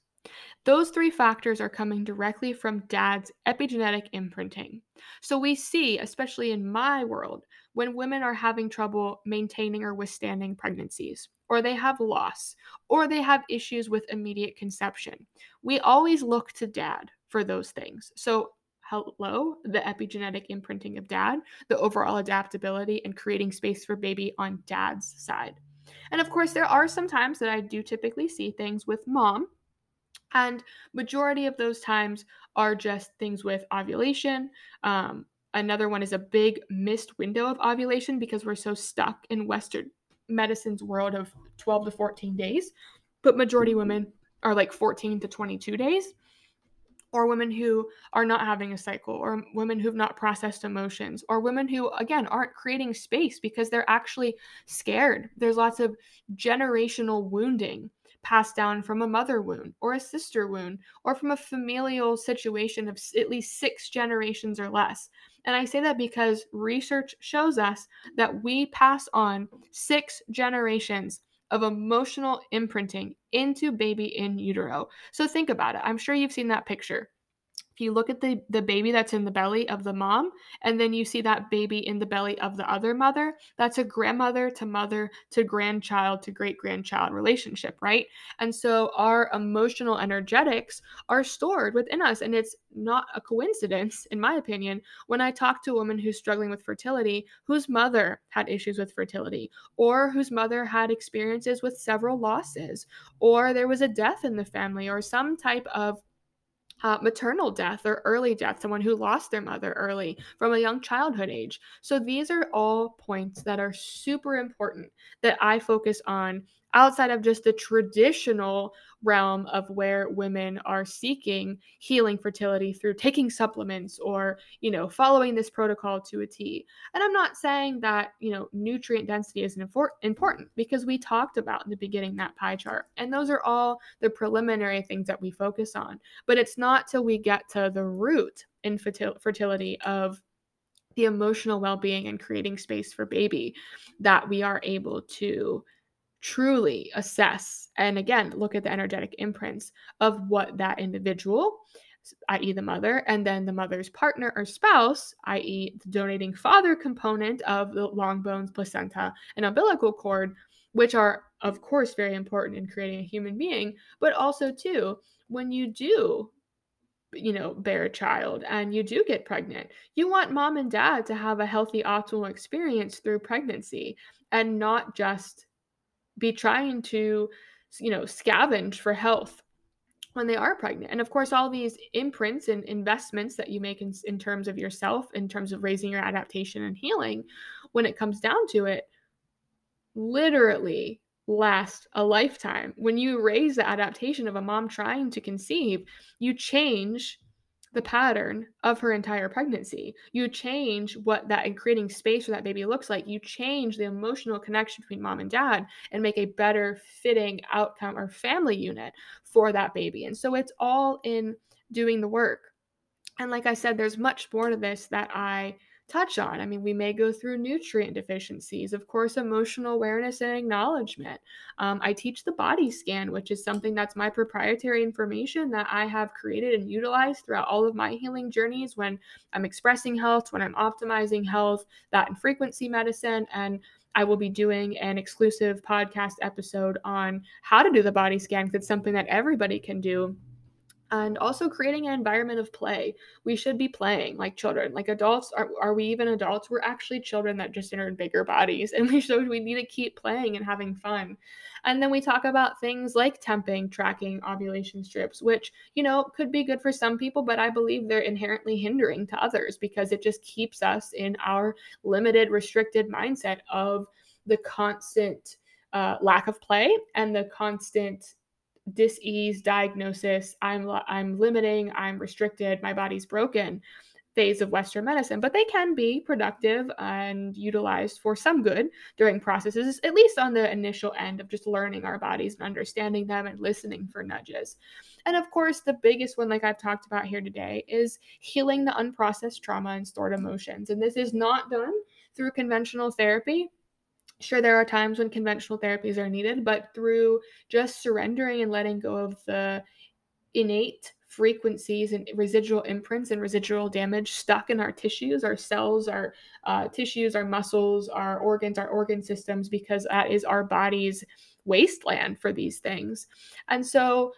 [SPEAKER 1] Those three factors are coming directly from dad's epigenetic imprinting. So we see, especially in my world, when women are having trouble maintaining or withstanding pregnancies, or they have loss, or they have issues with immediate conception, we always look to dad for those things. So hello, the epigenetic imprinting of dad, the overall adaptability and creating space for baby on dad's side. And of course, there are some times that I do typically see things with mom and majority of those times are just things with ovulation. Um, another one is a big missed window of ovulation because we're so stuck in Western medicine's world of 12 to 14 days. But majority women are like 14 to 22 days or women who are not having a cycle, or women who've not processed emotions, or women who, again, aren't creating space because they're actually scared. There's lots of generational wounding passed down from a mother wound or a sister wound or from a familial situation of at least six generations or less. And I say that because research shows us that we pass on six generations of emotional imprinting into baby in utero. So think about it. I'm sure you've seen that picture you look at the the baby that's in the belly of the mom and then you see that baby in the belly of the other mother that's a grandmother to mother to grandchild to great grandchild relationship right? And so our emotional energetics are stored within us and it's not a coincidence in my opinion when i talk to a woman who's struggling with fertility whose mother had issues with fertility or whose mother had experiences with several losses or there was a death in the family or some type of uh, maternal death or early death, someone who lost their mother early from a young childhood age. So these are all points that are super important that I focus on outside of just the traditional realm of where women are seeking healing fertility through taking supplements or you know following this protocol to a T. And I'm not saying that you know nutrient density isn't important because we talked about in the beginning that pie chart and those are all the preliminary things that we focus on. But it's not till we get to the root infertility fertility of the emotional well-being and creating space for baby that we are able to truly assess and again look at the energetic imprints of what that individual i.e., the mother, and then the mother's partner or spouse, i.e., the donating father component of the long bones, placenta, and umbilical cord, which are, of course, very important in creating a human being, but also, too, when you do you know, bear a child and you do get pregnant, you want mom and dad to have a healthy, optimal experience through pregnancy and not just be trying to, you know, scavenge for health when they are pregnant. And of course, all these imprints and investments that you make in, in terms of yourself, in terms of raising your adaptation and healing, when it comes down to it, literally last a lifetime. When you raise the adaptation of a mom trying to conceive, you change the pattern of her entire pregnancy. You change what that and creating space for that baby looks like. You change the emotional connection between mom and dad and make a better fitting outcome or family unit for that baby. And so it's all in doing the work. And like I said, there's much more to this that I touch on. I mean, we may go through nutrient deficiencies, of course, emotional awareness and acknowledgement. Um, I teach the body scan, which is something that's my proprietary information that I have created and utilized throughout all of my healing journeys when I'm expressing health, when I'm optimizing health, that and frequency medicine. And I will be doing an exclusive podcast episode on how to do the body scan because it's something that everybody can do and also creating an environment of play. We should be playing like children. Like adults, are, are we even adults? We're actually children that just entered bigger bodies, and we should we need to keep playing and having fun. And then we talk about things like temping, tracking ovulation strips, which you know could be good for some people, but I believe they're inherently hindering to others because it just keeps us in our limited, restricted mindset of the constant uh, lack of play and the constant dis-ease diagnosis. I'm i'm limiting i'm restricted my body's broken phase of western medicine but they can be productive and utilized for some good during processes at least on the initial end of just learning our bodies and understanding them and listening for nudges. And of course the biggest one like i've talked about here today is healing the unprocessed trauma and stored emotions. And this is not done through conventional therapy Sure, there are times when conventional therapies are needed, but through just surrendering and letting go of the innate frequencies and residual imprints and residual damage stuck in our tissues, our cells, our uh, tissues, our muscles, our organs, our organ systems, because that is our body's wasteland for these things. And so,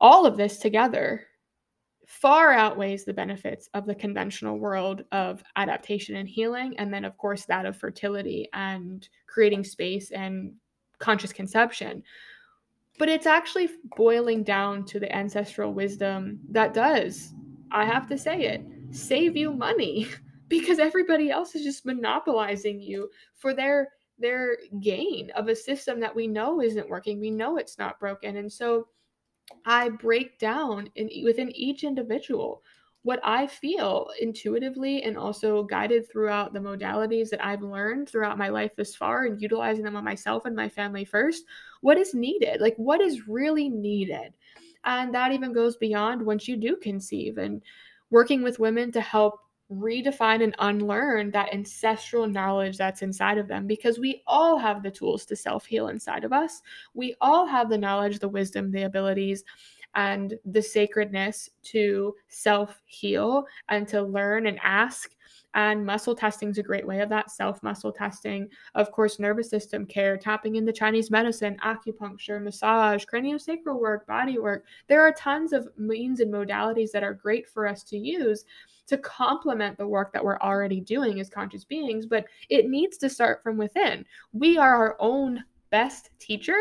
[SPEAKER 1] all of this together far outweighs the benefits of the conventional world of adaptation and healing and then of course that of fertility and creating space and conscious conception. But it's actually boiling down to the ancestral wisdom that does i have to say it save you money because everybody else is just monopolizing you for their their gain of a system that we know isn't working. We know it's not broken. And so I break down in within each individual what I feel intuitively and also guided throughout the modalities that I've learned throughout my life this far and utilizing them on myself and my family first. What is needed? Like, what is really needed? And that even goes beyond once you do conceive and working with women to help redefine and unlearn that ancestral knowledge that's inside of them because we all have the tools to self heal inside of us. We all have the knowledge, the wisdom, the abilities, and the sacredness to self heal and to learn and ask. And muscle testing is a great way of that self muscle testing. Of course, nervous system care, tapping into Chinese medicine, acupuncture, massage, craniosacral work, body work. There are tons of means and modalities that are great for us to use to complement the work that we're already doing as conscious beings, but it needs to start from within. We are our own best teacher,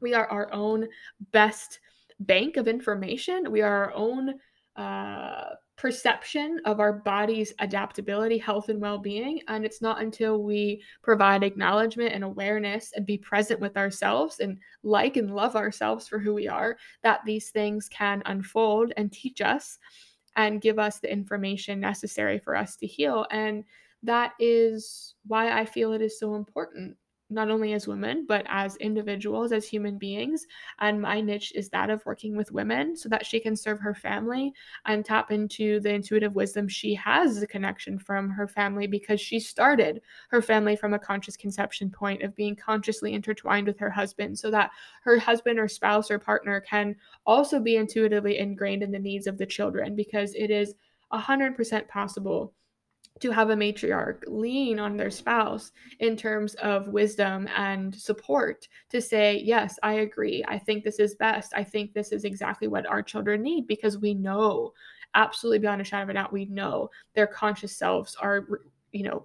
[SPEAKER 1] we are our own best bank of information, we are our own uh, perception of our body's adaptability, health, and well being. And it's not until we provide acknowledgement and awareness and be present with ourselves and like and love ourselves for who we are that these things can unfold and teach us and give us the information necessary for us to heal. And that is why I feel it is so important not only as women, but as individuals, as human beings. And my niche is that of working with women so that she can serve her family and tap into the intuitive wisdom she has a connection from her family because she started her family from a conscious conception point of being consciously intertwined with her husband so that her husband or spouse or partner can also be intuitively ingrained in the needs of the children because it is 100% possible to have a matriarch lean on their spouse in terms of wisdom and support to say, Yes, I agree. I think this is best. I think this is exactly what our children need because we know, absolutely beyond a shadow of a doubt, we know their conscious selves are, you know,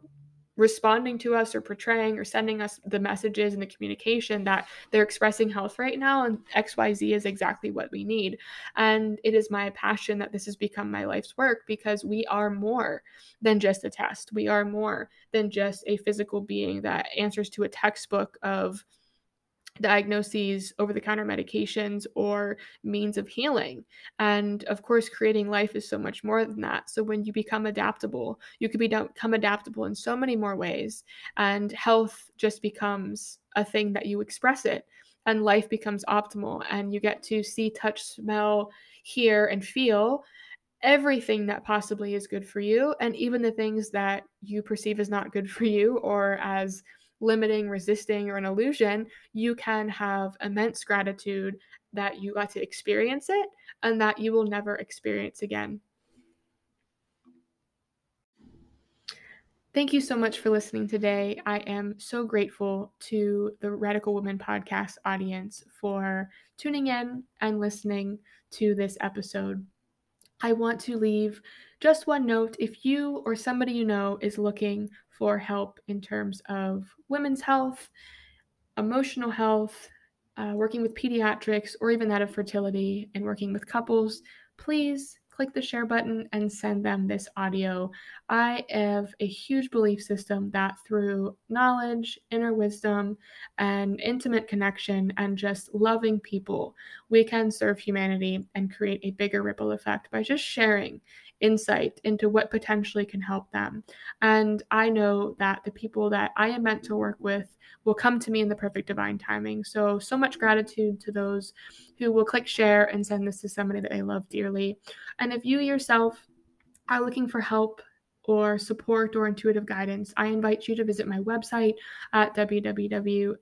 [SPEAKER 1] responding to us or portraying or sending us the messages and the communication that they're expressing health right now and xyz is exactly what we need. And it is my passion that this has become my life's work because we are more than just a test. We are more than just a physical being that answers to a textbook of diagnoses, over the counter medications, or means of healing. And of course, creating life is so much more than that. So when you become adaptable, you can become adaptable in so many more ways. And health just becomes a thing that you express it. And life becomes optimal, and you get to see, touch, smell, hear, and feel everything that possibly is good for you, and even the things that you perceive as not good for you or as limiting, resisting, or an illusion, you can have immense gratitude that you got to experience it and that you will never experience again. Thank you so much for listening today. I am so grateful to the Radical Woman podcast audience for tuning in and listening to this episode. I want to leave just one note. If you or somebody you know is looking for help in terms of women's health, emotional health, uh, working with pediatrics, or even that of fertility and working with couples, please click the share button and send them this audio. I have a huge belief system that through knowledge, inner wisdom, and intimate connection, and just loving people, we can serve humanity and create a bigger ripple effect by just sharing insight into what potentially can help them. And I know that the people that I am meant to work with will come to me in the perfect divine timing. So, so much gratitude to those who will click share and send this to somebody that they love dearly. And if you yourself are looking for help or support or intuitive guidance, I invite you to visit my website at www.drkay,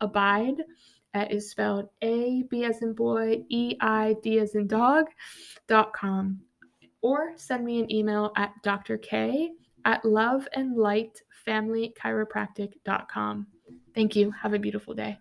[SPEAKER 1] abeid, that is spelled A, B as in boy, E, I, D as in dog, dot com. Or send me an email at drk at loveandlightfamilychiropractic.com. Thank you. Have a beautiful day.